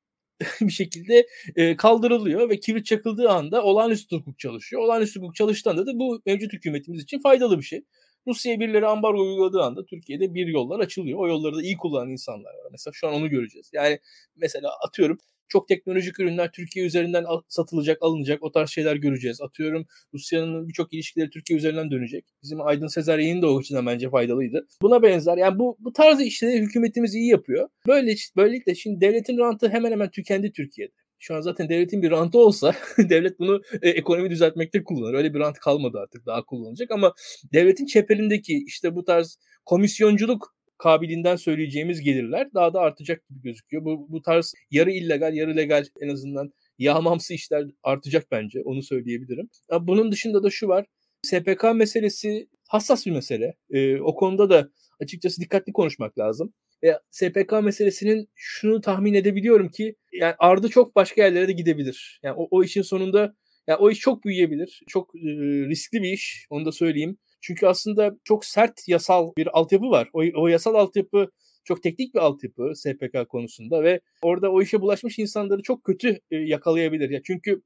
Speaker 4: [laughs] bir şekilde e, kaldırılıyor ve kibrit çakıldığı anda olağanüstü hukuk çalışıyor. Olağanüstü hukuk çalıştığında da bu mevcut hükümetimiz için faydalı bir şey. Rusya birileri ambargo uyguladığı anda Türkiye'de bir yollar açılıyor. O yolları da iyi kullanan insanlar var. Mesela şu an onu göreceğiz. Yani mesela atıyorum çok teknolojik ürünler Türkiye üzerinden satılacak, alınacak. O tarz şeyler göreceğiz. Atıyorum Rusya'nın birçok ilişkileri Türkiye üzerinden dönecek. Bizim Aydın Sezer yayını da o açıdan bence faydalıydı. Buna benzer. Yani bu bu tarz işleri hükümetimiz iyi yapıyor. Böyle böylelikle şimdi devletin rantı hemen hemen tükendi Türkiye'de. Şu an zaten devletin bir rantı olsa [laughs] devlet bunu e, ekonomi düzeltmekte kullanır. Öyle bir rant kalmadı artık daha kullanılacak ama devletin çeperindeki işte bu tarz komisyonculuk kabiliğinden söyleyeceğimiz gelirler daha da artacak gibi gözüküyor. Bu, bu tarz yarı illegal yarı legal en azından yağmamsı işler artacak bence onu söyleyebilirim. Bunun dışında da şu var. SPK meselesi hassas bir mesele. Ee, o konuda da açıkçası dikkatli konuşmak lazım. E, SPK meselesinin şunu tahmin edebiliyorum ki yani ardı çok başka yerlere de gidebilir. Yani o, o işin sonunda yani o iş çok büyüyebilir. Çok e, riskli bir iş. Onu da söyleyeyim. Çünkü aslında çok sert yasal bir altyapı var. O, o yasal altyapı çok teknik bir altyapı SPK konusunda ve orada o işe bulaşmış insanları çok kötü e, yakalayabilir. Ya çünkü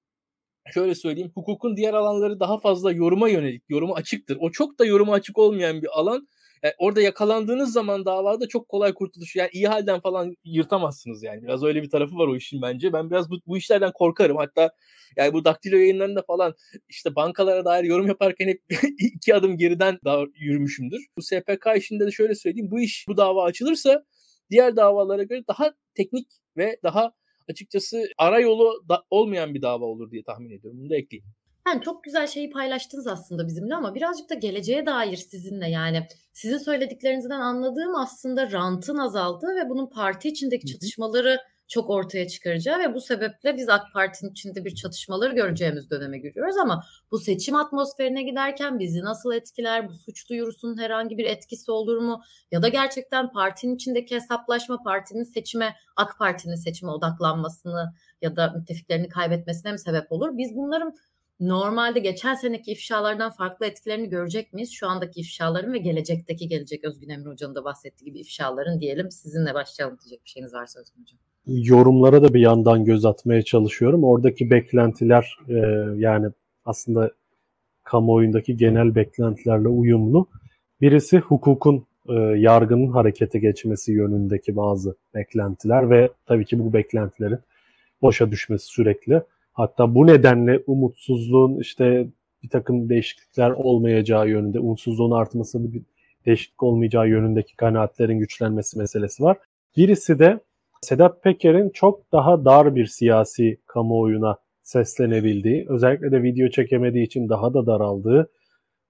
Speaker 4: şöyle söyleyeyim hukukun diğer alanları daha fazla yoruma yönelik, yoruma açıktır. O çok da yoruma açık olmayan bir alan yani orada yakalandığınız zaman davada çok kolay kurtuluş. Yani iyi halden falan yırtamazsınız yani. Biraz öyle bir tarafı var o işin bence. Ben biraz bu, bu işlerden korkarım. Hatta yani bu daktilo yayınlarında falan işte bankalara dair yorum yaparken hep [laughs] iki adım geriden daha yürümüşümdür. Bu SPK işinde de şöyle söyleyeyim. Bu iş bu dava açılırsa diğer davalara göre daha teknik ve daha açıkçası ara yolu da olmayan bir dava olur diye tahmin ediyorum. Bunu da ekleyeyim.
Speaker 1: Yani çok güzel şeyi paylaştınız aslında bizimle ama birazcık da geleceğe dair sizinle yani sizin söylediklerinizden anladığım aslında rantın azaldığı ve bunun parti içindeki çatışmaları çok ortaya çıkaracağı ve bu sebeple biz AK Parti'nin içinde bir çatışmaları göreceğimiz döneme giriyoruz ama bu seçim atmosferine giderken bizi nasıl etkiler? Bu suç duyurusunun herhangi bir etkisi olur mu? Ya da gerçekten partinin içindeki hesaplaşma partinin seçime, AK Parti'nin seçime odaklanmasını ya da müttefiklerini kaybetmesine mi sebep olur? Biz bunların normalde geçen seneki ifşalardan farklı etkilerini görecek miyiz? Şu andaki ifşaların ve gelecekteki gelecek Özgün Emre Hoca'nın da bahsettiği gibi ifşaların diyelim. Sizinle başlayalım diyecek bir şeyiniz varsa Özgün Hocam.
Speaker 2: Yorumlara da bir yandan göz atmaya çalışıyorum. Oradaki beklentiler e, yani aslında kamuoyundaki genel beklentilerle uyumlu. Birisi hukukun, e, yargının harekete geçmesi yönündeki bazı beklentiler ve tabii ki bu beklentilerin boşa düşmesi sürekli. Hatta bu nedenle umutsuzluğun işte bir takım değişiklikler olmayacağı yönünde, umutsuzluğun artması, bir değişiklik olmayacağı yönündeki kanaatlerin güçlenmesi meselesi var. Birisi de Sedat Peker'in çok daha dar bir siyasi kamuoyuna seslenebildiği, özellikle de video çekemediği için daha da daraldığı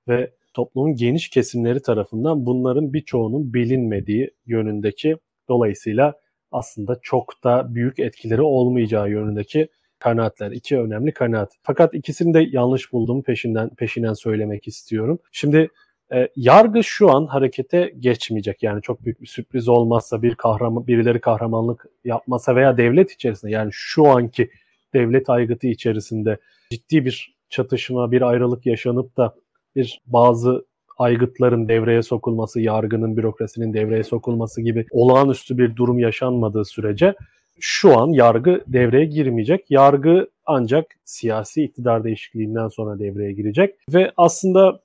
Speaker 2: ve toplumun geniş kesimleri tarafından bunların birçoğunun bilinmediği yönündeki dolayısıyla aslında çok da büyük etkileri olmayacağı yönündeki kanaatler. iki önemli kanaat. Fakat ikisini de yanlış buldum peşinden peşinden söylemek istiyorum. Şimdi e, yargı şu an harekete geçmeyecek. Yani çok büyük bir sürpriz olmazsa bir kahraman birileri kahramanlık yapmasa veya devlet içerisinde yani şu anki devlet aygıtı içerisinde ciddi bir çatışma, bir ayrılık yaşanıp da bir bazı aygıtların devreye sokulması, yargının, bürokrasinin devreye sokulması gibi olağanüstü bir durum yaşanmadığı sürece şu an yargı devreye girmeyecek. Yargı ancak siyasi iktidar değişikliğinden sonra devreye girecek ve aslında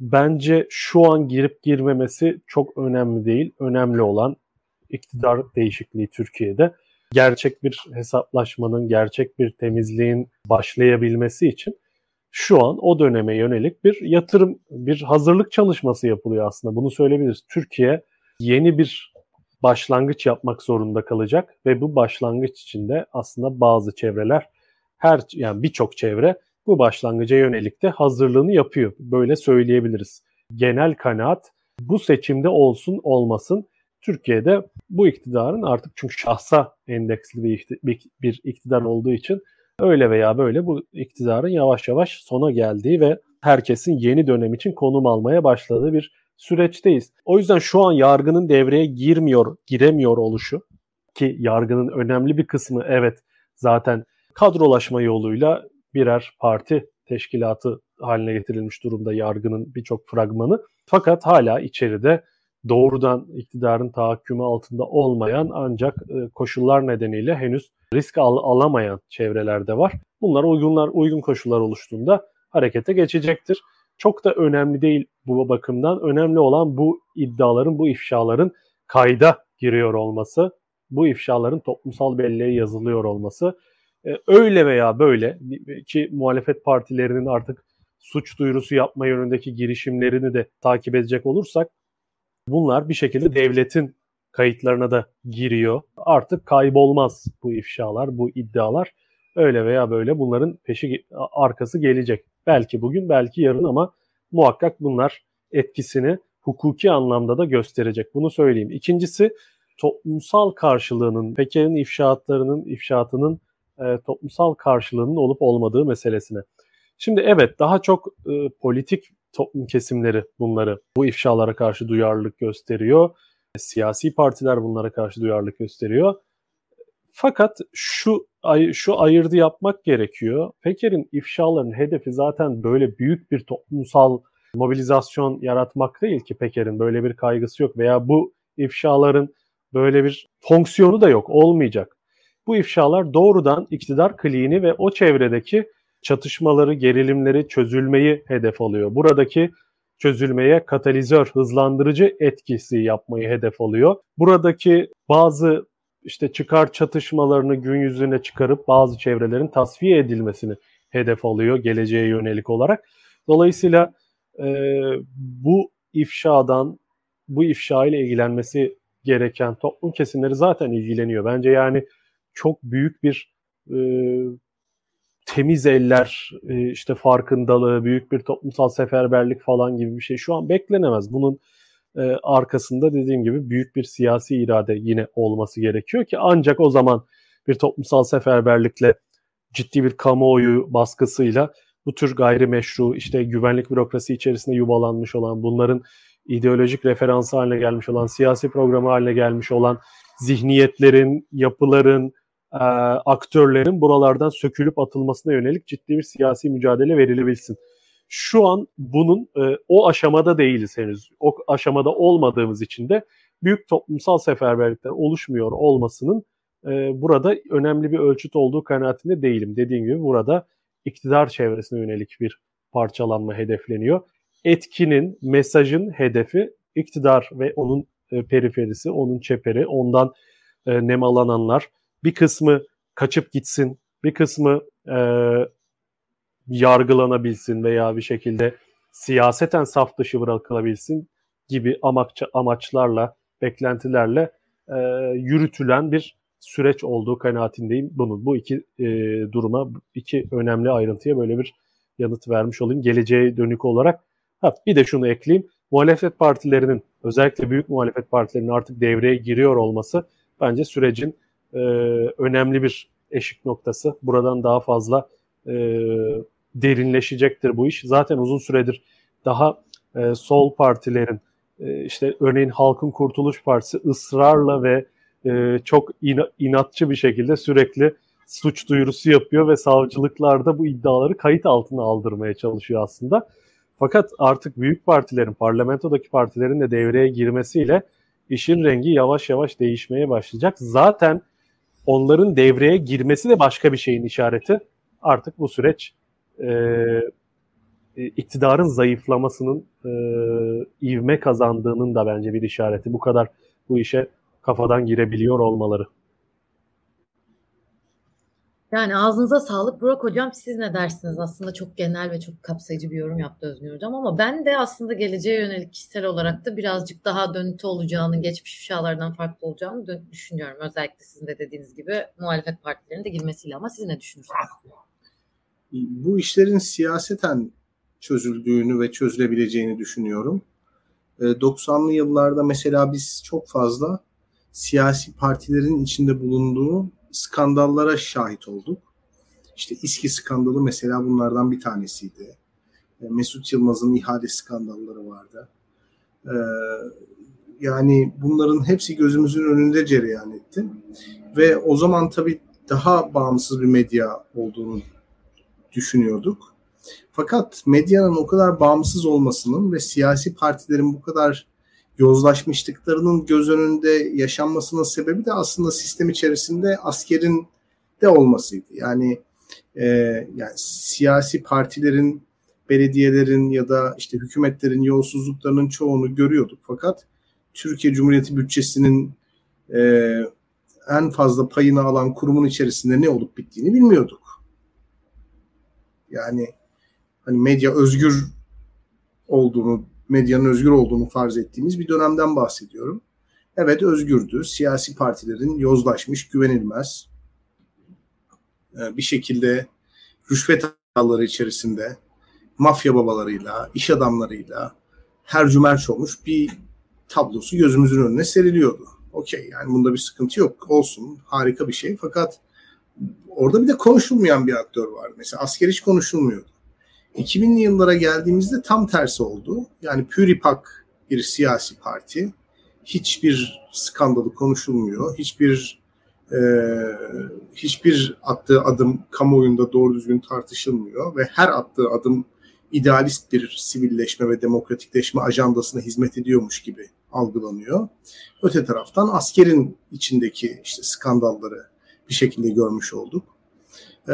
Speaker 2: bence şu an girip girmemesi çok önemli değil. Önemli olan iktidar değişikliği Türkiye'de gerçek bir hesaplaşmanın, gerçek bir temizliğin başlayabilmesi için şu an o döneme yönelik bir yatırım, bir hazırlık çalışması yapılıyor aslında. Bunu söyleyebiliriz. Türkiye yeni bir başlangıç yapmak zorunda kalacak ve bu başlangıç içinde aslında bazı çevreler her yani birçok çevre bu başlangıca yönelik de hazırlığını yapıyor. Böyle söyleyebiliriz. Genel kanaat bu seçimde olsun olmasın Türkiye'de bu iktidarın artık çünkü şahsa endeksli bir, bir iktidar olduğu için öyle veya böyle bu iktidarın yavaş yavaş sona geldiği ve herkesin yeni dönem için konum almaya başladığı bir süreçteyiz. O yüzden şu an yargının devreye girmiyor, giremiyor oluşu ki yargının önemli bir kısmı evet zaten kadrolaşma yoluyla birer parti teşkilatı haline getirilmiş durumda yargının birçok fragmanı. Fakat hala içeride doğrudan iktidarın tahakkümü altında olmayan ancak e, koşullar nedeniyle henüz risk al- alamayan çevrelerde var. Bunlar uygunlar uygun koşullar oluştuğunda harekete geçecektir. Çok da önemli değil bu bakımdan. Önemli olan bu iddiaların, bu ifşaların kayda giriyor olması, bu ifşaların toplumsal belleğe yazılıyor olması. Ee, öyle veya böyle ki muhalefet partilerinin artık suç duyurusu yapma yönündeki girişimlerini de takip edecek olursak bunlar bir şekilde devletin kayıtlarına da giriyor. Artık kaybolmaz bu ifşalar, bu iddialar. Öyle veya böyle bunların peşi arkası gelecek. Belki bugün, belki yarın ama muhakkak bunlar etkisini hukuki anlamda da gösterecek. Bunu söyleyeyim. İkincisi toplumsal karşılığının, Peker'in ifşaatlarının, ifşaatının e, toplumsal karşılığının olup olmadığı meselesine. Şimdi evet daha çok e, politik toplum kesimleri bunları bu ifşalara karşı duyarlılık gösteriyor. Siyasi partiler bunlara karşı duyarlılık gösteriyor. Fakat şu şu ayırdı yapmak gerekiyor. Peker'in ifşalarının hedefi zaten böyle büyük bir toplumsal mobilizasyon yaratmak değil ki Peker'in böyle bir kaygısı yok veya bu ifşaların böyle bir fonksiyonu da yok, olmayacak. Bu ifşalar doğrudan iktidar kliğini ve o çevredeki çatışmaları, gerilimleri, çözülmeyi hedef alıyor. Buradaki çözülmeye katalizör, hızlandırıcı etkisi yapmayı hedef alıyor. Buradaki bazı işte çıkar çatışmalarını gün yüzüne çıkarıp bazı çevrelerin tasfiye edilmesini hedef alıyor geleceğe yönelik olarak. Dolayısıyla e, bu ifşadan, bu ifşa ile ilgilenmesi gereken toplum kesimleri zaten ilgileniyor. Bence yani çok büyük bir e, temiz eller, e, işte farkındalığı, büyük bir toplumsal seferberlik falan gibi bir şey şu an beklenemez. Bunun e, arkasında dediğim gibi büyük bir siyasi irade yine olması gerekiyor ki ancak o zaman bir toplumsal seferberlikle ciddi bir kamuoyu baskısıyla bu tür gayrimeşru işte güvenlik bürokrasi içerisinde yuvalanmış olan bunların ideolojik referansı haline gelmiş olan siyasi programı haline gelmiş olan zihniyetlerin, yapıların, e, aktörlerin buralardan sökülüp atılmasına yönelik ciddi bir siyasi mücadele verilebilsin. Şu an bunun e, o aşamada değiliz henüz. O aşamada olmadığımız için de büyük toplumsal seferberlikler oluşmuyor olmasının e, burada önemli bir ölçüt olduğu kanaatinde değilim. Dediğim gibi burada iktidar çevresine yönelik bir parçalanma hedefleniyor. etkinin, mesajın hedefi iktidar ve onun e, periferisi, onun çeperi, ondan e, nemalananlar. Bir kısmı kaçıp gitsin, bir kısmı e, yargılanabilsin veya bir şekilde siyaseten saf dışı bırakılabilsin gibi amaç, amaçlarla, beklentilerle e, yürütülen bir süreç olduğu kanaatindeyim. Bunun bu iki e, duruma, iki önemli ayrıntıya böyle bir yanıt vermiş olayım. Geleceğe dönük olarak. Ha, bir de şunu ekleyeyim. Muhalefet partilerinin, özellikle büyük muhalefet partilerinin artık devreye giriyor olması bence sürecin e, önemli bir eşik noktası. Buradan daha fazla e, derinleşecektir bu iş. Zaten uzun süredir daha e, sol partilerin e, işte örneğin Halkın Kurtuluş Partisi ısrarla ve e, çok ina, inatçı bir şekilde sürekli suç duyurusu yapıyor ve savcılıklarda bu iddiaları kayıt altına aldırmaya çalışıyor aslında. Fakat artık büyük partilerin, parlamentodaki partilerin de devreye girmesiyle işin rengi yavaş yavaş değişmeye başlayacak. Zaten onların devreye girmesi de başka bir şeyin işareti. Artık bu süreç e, iktidarın zayıflamasının e, ivme kazandığının da bence bir işareti. Bu kadar bu işe kafadan girebiliyor olmaları.
Speaker 1: Yani ağzınıza sağlık Burak Hocam. Siz ne dersiniz? Aslında çok genel ve çok kapsayıcı bir yorum yaptı Özgür Hocam ama ben de aslında geleceğe yönelik kişisel olarak da birazcık daha dönütü olacağını, geçmiş uşağlardan farklı olacağını düşünüyorum. Özellikle sizin de dediğiniz gibi muhalefet partilerinin de girmesiyle ama siz ne düşünürsünüz?
Speaker 3: Bu işlerin siyaseten çözüldüğünü ve çözülebileceğini düşünüyorum. 90'lı yıllarda mesela biz çok fazla siyasi partilerin içinde bulunduğu skandallara şahit olduk. İşte İSKİ skandalı mesela bunlardan bir tanesiydi. E, Mesut Yılmaz'ın ihale skandalları vardı. E, yani bunların hepsi gözümüzün önünde cereyan etti. Ve o zaman tabii daha bağımsız bir medya olduğunu düşünüyorduk. Fakat medyanın o kadar bağımsız olmasının ve siyasi partilerin bu kadar yozlaşmışlıklarının göz önünde yaşanmasının sebebi de aslında sistem içerisinde askerin de olmasıydı. Yani e, yani siyasi partilerin, belediyelerin ya da işte hükümetlerin yolsuzluklarının çoğunu görüyorduk. Fakat Türkiye Cumhuriyeti bütçesinin e, en fazla payını alan kurumun içerisinde ne olup bittiğini bilmiyorduk. Yani hani medya özgür olduğunu medyanın özgür olduğunu farz ettiğimiz bir dönemden bahsediyorum. Evet özgürdü. Siyasi partilerin yozlaşmış, güvenilmez e, bir şekilde rüşvet ağları içerisinde mafya babalarıyla, iş adamlarıyla her cümerç olmuş bir tablosu gözümüzün önüne seriliyordu. Okey yani bunda bir sıkıntı yok. Olsun harika bir şey. Fakat orada bir de konuşulmayan bir aktör var. Mesela asker hiç konuşulmuyordu. 2000'li yıllara geldiğimizde tam tersi oldu. Yani Püripak bir siyasi parti. Hiçbir skandalı konuşulmuyor. Hiçbir e, hiçbir attığı adım kamuoyunda doğru düzgün tartışılmıyor ve her attığı adım idealist bir sivilleşme ve demokratikleşme ajandasına hizmet ediyormuş gibi algılanıyor. Öte taraftan askerin içindeki işte skandalları bir şekilde görmüş olduk. Ee,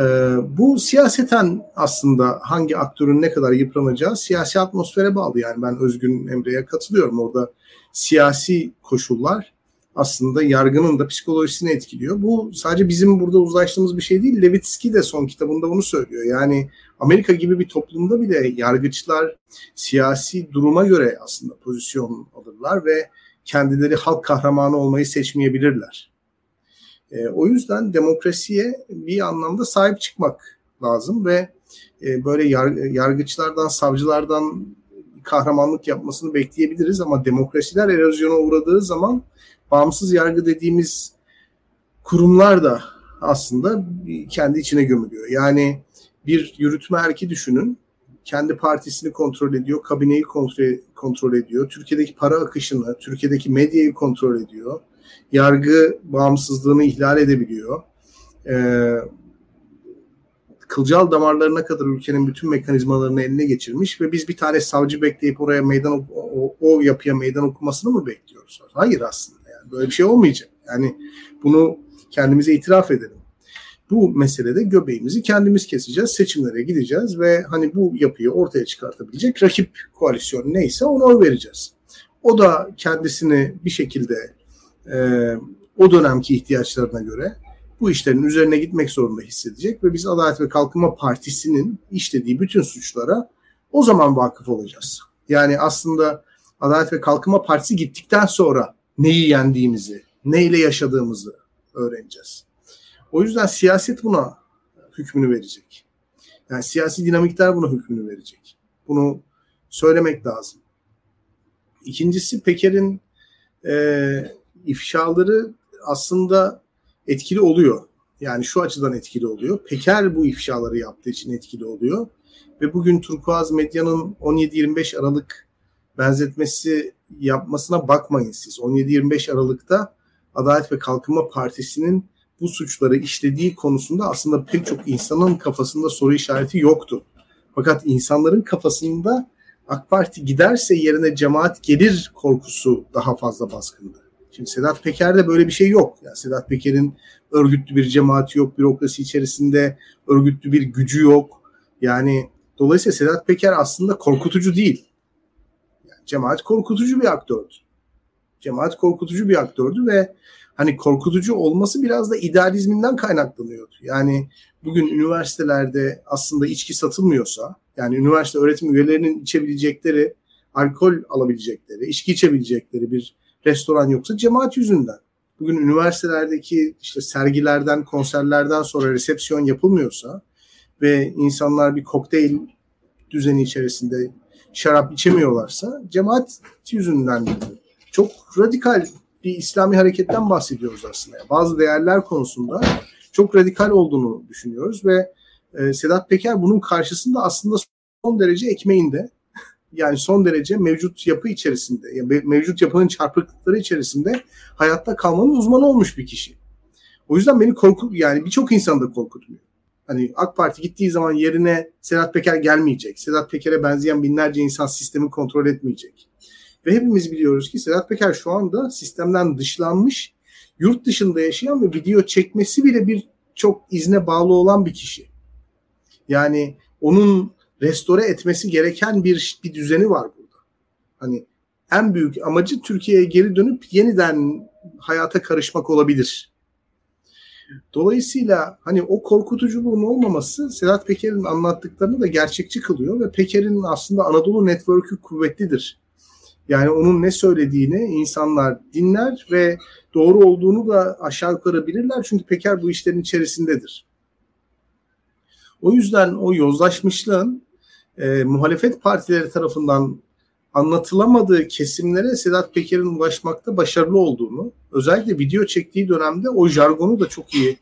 Speaker 3: bu siyaseten aslında hangi aktörün ne kadar yıpranacağı siyasi atmosfere bağlı. Yani ben Özgün Emre'ye katılıyorum. Orada siyasi koşullar aslında yargının da psikolojisini etkiliyor. Bu sadece bizim burada uzlaştığımız bir şey değil. Levitsky de son kitabında bunu söylüyor. Yani Amerika gibi bir toplumda bile yargıçlar siyasi duruma göre aslında pozisyon alırlar ve kendileri halk kahramanı olmayı seçmeyebilirler. E, o yüzden demokrasiye bir anlamda sahip çıkmak lazım ve e, böyle yar, yargıçlardan, savcılardan kahramanlık yapmasını bekleyebiliriz ama demokrasiler erozyona uğradığı zaman bağımsız yargı dediğimiz kurumlar da aslında kendi içine gömülüyor. Yani bir yürütme erki düşünün. Kendi partisini kontrol ediyor, kabineyi kontrol, kontrol ediyor, Türkiye'deki para akışını, Türkiye'deki medyayı kontrol ediyor yargı bağımsızlığını ihlal edebiliyor. Ee, kılcal damarlarına kadar ülkenin bütün mekanizmalarını eline geçirmiş ve biz bir tane savcı bekleyip oraya meydan o, o yapıya meydan okumasını mı bekliyoruz? Hayır aslında yani böyle bir şey olmayacak. Yani bunu kendimize itiraf edelim. Bu meselede göbeğimizi kendimiz keseceğiz, seçimlere gideceğiz ve hani bu yapıyı ortaya çıkartabilecek rakip koalisyon neyse ona oy vereceğiz. O da kendisini bir şekilde e, o dönemki ihtiyaçlarına göre bu işlerin üzerine gitmek zorunda hissedecek ve biz Adalet ve Kalkınma Partisi'nin işlediği bütün suçlara o zaman vakıf olacağız. Yani aslında Adalet ve Kalkınma Partisi gittikten sonra neyi yendiğimizi, neyle yaşadığımızı öğreneceğiz. O yüzden siyaset buna hükmünü verecek. Yani siyasi dinamikler buna hükmünü verecek. Bunu söylemek lazım. İkincisi Peker'in e, ifşaları aslında etkili oluyor. Yani şu açıdan etkili oluyor. Peker bu ifşaları yaptığı için etkili oluyor. Ve bugün Turkuaz Medya'nın 17-25 Aralık benzetmesi yapmasına bakmayın siz. 17-25 Aralık'ta Adalet ve Kalkınma Partisi'nin bu suçları işlediği konusunda aslında pek çok insanın kafasında soru işareti yoktu. Fakat insanların kafasında AK Parti giderse yerine cemaat gelir korkusu daha fazla baskındı. Şimdi Sedat Peker'de böyle bir şey yok. Yani Sedat Peker'in örgütlü bir cemaati yok, bürokrasi içerisinde örgütlü bir gücü yok. Yani dolayısıyla Sedat Peker aslında korkutucu değil. Yani cemaat korkutucu bir aktördü. Cemaat korkutucu bir aktördü ve hani korkutucu olması biraz da idealizminden kaynaklanıyordu. Yani bugün üniversitelerde aslında içki satılmıyorsa, yani üniversite öğretim üyelerinin içebilecekleri, alkol alabilecekleri, içki içebilecekleri bir restoran yoksa cemaat yüzünden. Bugün üniversitelerdeki işte sergilerden, konserlerden sonra resepsiyon yapılmıyorsa ve insanlar bir kokteyl düzeni içerisinde şarap içemiyorlarsa cemaat yüzünden çok radikal bir İslami hareketten bahsediyoruz aslında. Bazı değerler konusunda çok radikal olduğunu düşünüyoruz ve e, Sedat Peker bunun karşısında aslında son derece ekmeğinde yani son derece mevcut yapı içerisinde, mevcut yapının çarpıklıkları içerisinde hayatta kalmanın uzmanı olmuş bir kişi. O yüzden beni korku yani birçok insan da korkutmuyor. Hani AK Parti gittiği zaman yerine Sedat Peker gelmeyecek. Sedat Peker'e benzeyen binlerce insan sistemi kontrol etmeyecek. Ve hepimiz biliyoruz ki Sedat Peker şu anda sistemden dışlanmış, yurt dışında yaşayan ve video çekmesi bile bir çok izne bağlı olan bir kişi. Yani onun restore etmesi gereken bir bir düzeni var burada. Hani en büyük amacı Türkiye'ye geri dönüp yeniden hayata karışmak olabilir. Dolayısıyla hani o korkutuculuğun olmaması Sedat Peker'in anlattıklarını da gerçekçi kılıyor ve Peker'in aslında Anadolu Network'ü kuvvetlidir. Yani onun ne söylediğini insanlar dinler ve doğru olduğunu da aşağı yukarı bilirler. Çünkü Peker bu işlerin içerisindedir. O yüzden o yozlaşmışlığın e, muhalefet partileri tarafından anlatılamadığı kesimlere Sedat Peker'in ulaşmakta başarılı olduğunu, özellikle video çektiği dönemde o jargonu da çok iyi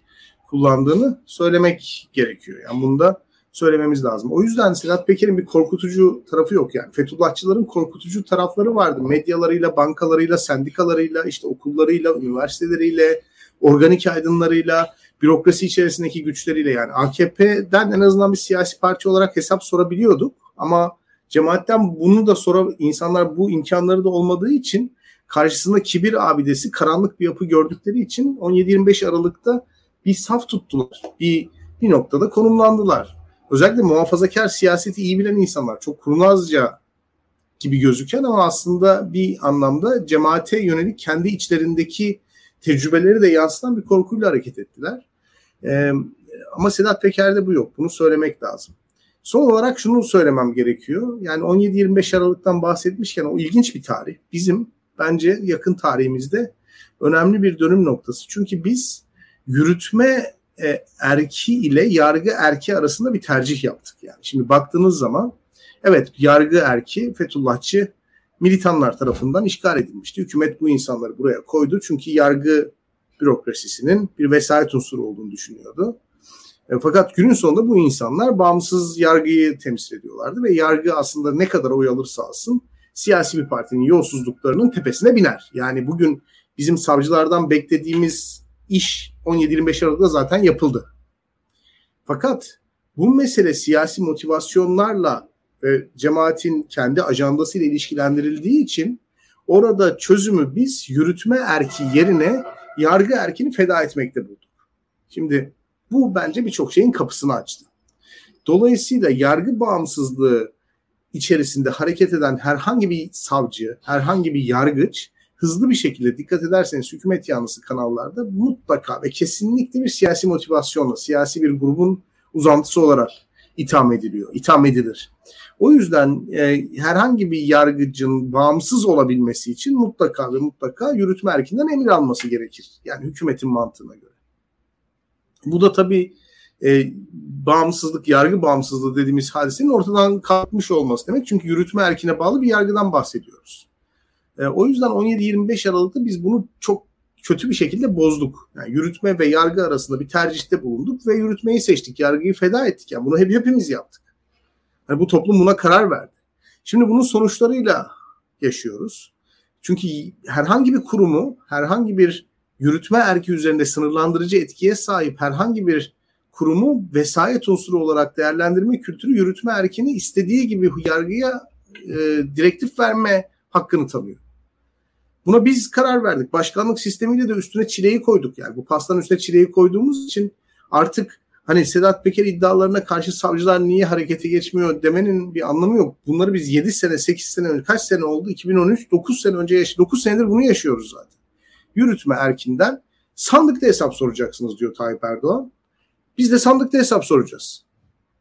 Speaker 3: kullandığını söylemek gerekiyor. Yani bunu da söylememiz lazım. O yüzden Sedat Peker'in bir korkutucu tarafı yok yani. Fethullahçıların korkutucu tarafları vardı. Medyalarıyla, bankalarıyla, sendikalarıyla, işte okullarıyla, üniversiteleriyle, organik aydınlarıyla, bürokrasi içerisindeki güçleriyle yani AKP'den en azından bir siyasi parti olarak hesap sorabiliyorduk ama cemaatten bunu da sonra insanlar bu imkanları da olmadığı için karşısında kibir abidesi karanlık bir yapı gördükleri için 17-25 Aralık'ta bir saf tuttular. Bir bir noktada konumlandılar. Özellikle muhafazakar siyaseti iyi bilen insanlar çok kurnazca gibi gözüken ama aslında bir anlamda cemaate yönelik kendi içlerindeki tecrübeleri de yansıtan bir korkuyla hareket ettiler. E, ama Sedat Peker'de bu yok. Bunu söylemek lazım. Son olarak şunu söylemem gerekiyor. Yani 17-25 Aralık'tan bahsetmişken o ilginç bir tarih. Bizim bence yakın tarihimizde önemli bir dönüm noktası. Çünkü biz yürütme e, erki ile yargı erki arasında bir tercih yaptık. Yani şimdi baktığınız zaman evet yargı erki Fethullahçı militanlar tarafından işgal edilmişti. Hükümet bu insanları buraya koydu çünkü yargı bürokrasisinin bir vesayet unsuru olduğunu düşünüyordu. E, fakat günün sonunda bu insanlar bağımsız yargıyı temsil ediyorlardı ve yargı aslında ne kadar oy alırsa alsın siyasi bir partinin yolsuzluklarının tepesine biner. Yani bugün bizim savcılardan beklediğimiz iş 17-25 Aralık'ta zaten yapıldı. Fakat bu mesele siyasi motivasyonlarla ve cemaatin kendi ajandasıyla ilişkilendirildiği için orada çözümü biz yürütme erki yerine yargı erkini feda etmekte bulduk. Şimdi Bu bence birçok şeyin kapısını açtı. Dolayısıyla yargı bağımsızlığı içerisinde hareket eden herhangi bir savcı, herhangi bir yargıç hızlı bir şekilde dikkat ederseniz hükümet yanlısı kanallarda mutlaka ve kesinlikle bir siyasi motivasyonla, siyasi bir grubun uzantısı olarak itham ediliyor, itham edilir. O yüzden e, herhangi bir yargıcın bağımsız olabilmesi için mutlaka ve mutlaka yürütme erkinden emir alması gerekir. Yani hükümetin mantığına göre. Bu da tabii e, bağımsızlık, yargı bağımsızlığı dediğimiz hadisenin ortadan kalkmış olması demek. Çünkü yürütme erkine bağlı bir yargıdan bahsediyoruz. E, o yüzden 17-25 Aralık'ta biz bunu çok kötü bir şekilde bozduk. Yani yürütme ve yargı arasında bir tercihte bulunduk ve yürütmeyi seçtik. Yargıyı feda ettik. Yani bunu hep hepimiz yaptık. Yani bu toplum buna karar verdi. Şimdi bunun sonuçlarıyla yaşıyoruz. Çünkü herhangi bir kurumu, herhangi bir yürütme erki üzerinde sınırlandırıcı etkiye sahip herhangi bir kurumu vesayet unsuru olarak değerlendirme kültürü yürütme erkini istediği gibi yargıya e, direktif verme hakkını tanıyor. Buna biz karar verdik. Başkanlık sistemiyle de üstüne çileyi koyduk. Yani bu pastanın üstüne çileyi koyduğumuz için artık hani Sedat Peker iddialarına karşı savcılar niye harekete geçmiyor demenin bir anlamı yok. Bunları biz 7 sene, 8 sene önce, kaç sene oldu? 2013, 9 sene önce yaşadık. 9 senedir bunu yaşıyoruz zaten. Yürütme erkinden sandıkta hesap soracaksınız diyor Tayyip Erdoğan. Biz de sandıkta hesap soracağız.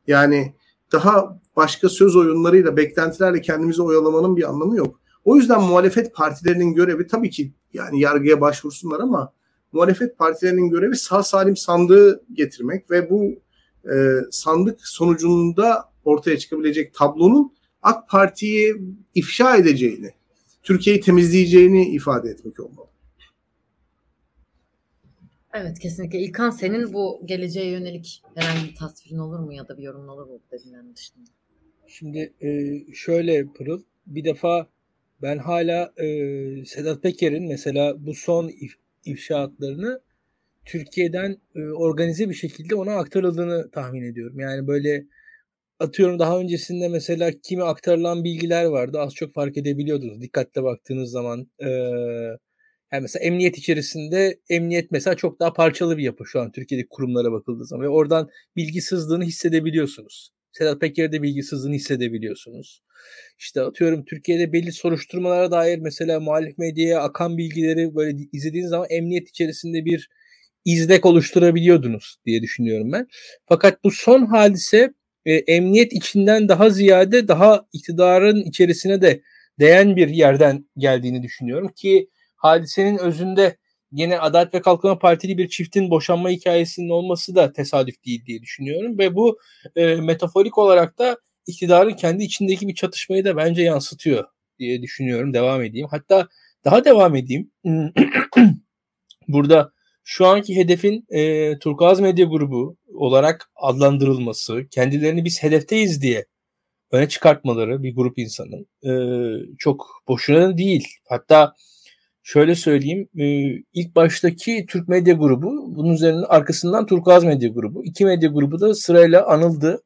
Speaker 3: Yani daha başka söz oyunlarıyla, beklentilerle kendimizi oyalamanın bir anlamı yok. O yüzden muhalefet partilerinin görevi tabii ki yani yargıya başvursunlar ama muhalefet partilerinin görevi sağ salim sandığı getirmek ve bu e, sandık sonucunda ortaya çıkabilecek tablonun AK Parti'yi ifşa edeceğini, Türkiye'yi temizleyeceğini ifade etmek olmalı.
Speaker 1: Evet kesinlikle. İlkan senin bu geleceğe yönelik herhangi bir tasvirin olur mu ya da bir yorumun olur mu dediğinden dışında?
Speaker 4: Şimdi e, şöyle Pırıl bir defa ben hala e, Sedat Peker'in mesela bu son if, ifşaatlarını Türkiye'den e, organize bir şekilde ona aktarıldığını tahmin ediyorum. Yani böyle atıyorum daha öncesinde mesela kimi aktarılan bilgiler vardı. Az çok fark edebiliyordunuz. Dikkatle baktığınız zaman e, yani mesela emniyet içerisinde emniyet mesela çok daha parçalı bir yapı şu an Türkiye'deki kurumlara bakıldığı zaman ve oradan bilgi sızdığını hissedebiliyorsunuz. Sedat Peker'de bilgi sızdığını hissedebiliyorsunuz. İşte atıyorum Türkiye'de belli soruşturmalara dair mesela muhalif medyaya akan bilgileri böyle izlediğiniz zaman emniyet içerisinde bir izlek oluşturabiliyordunuz diye düşünüyorum ben. Fakat bu son hadise e, emniyet içinden daha ziyade daha iktidarın içerisine de değen bir yerden geldiğini düşünüyorum ki hadisenin özünde yine Adalet ve Kalkınma Partili bir çiftin boşanma hikayesinin olması da tesadüf değil diye düşünüyorum ve bu e, metaforik olarak da iktidarın kendi içindeki bir çatışmayı da bence yansıtıyor diye düşünüyorum. Devam edeyim. Hatta daha devam edeyim. [clears throat] Burada şu anki hedefin e, Turkuaz Medya Grubu olarak adlandırılması, kendilerini biz hedefteyiz diye öne çıkartmaları bir grup insanın e, çok boşuna değil. Hatta şöyle söyleyeyim e, ilk baştaki Türk Medya Grubu bunun üzerinin arkasından Turkuaz Medya Grubu. iki medya grubu da sırayla anıldı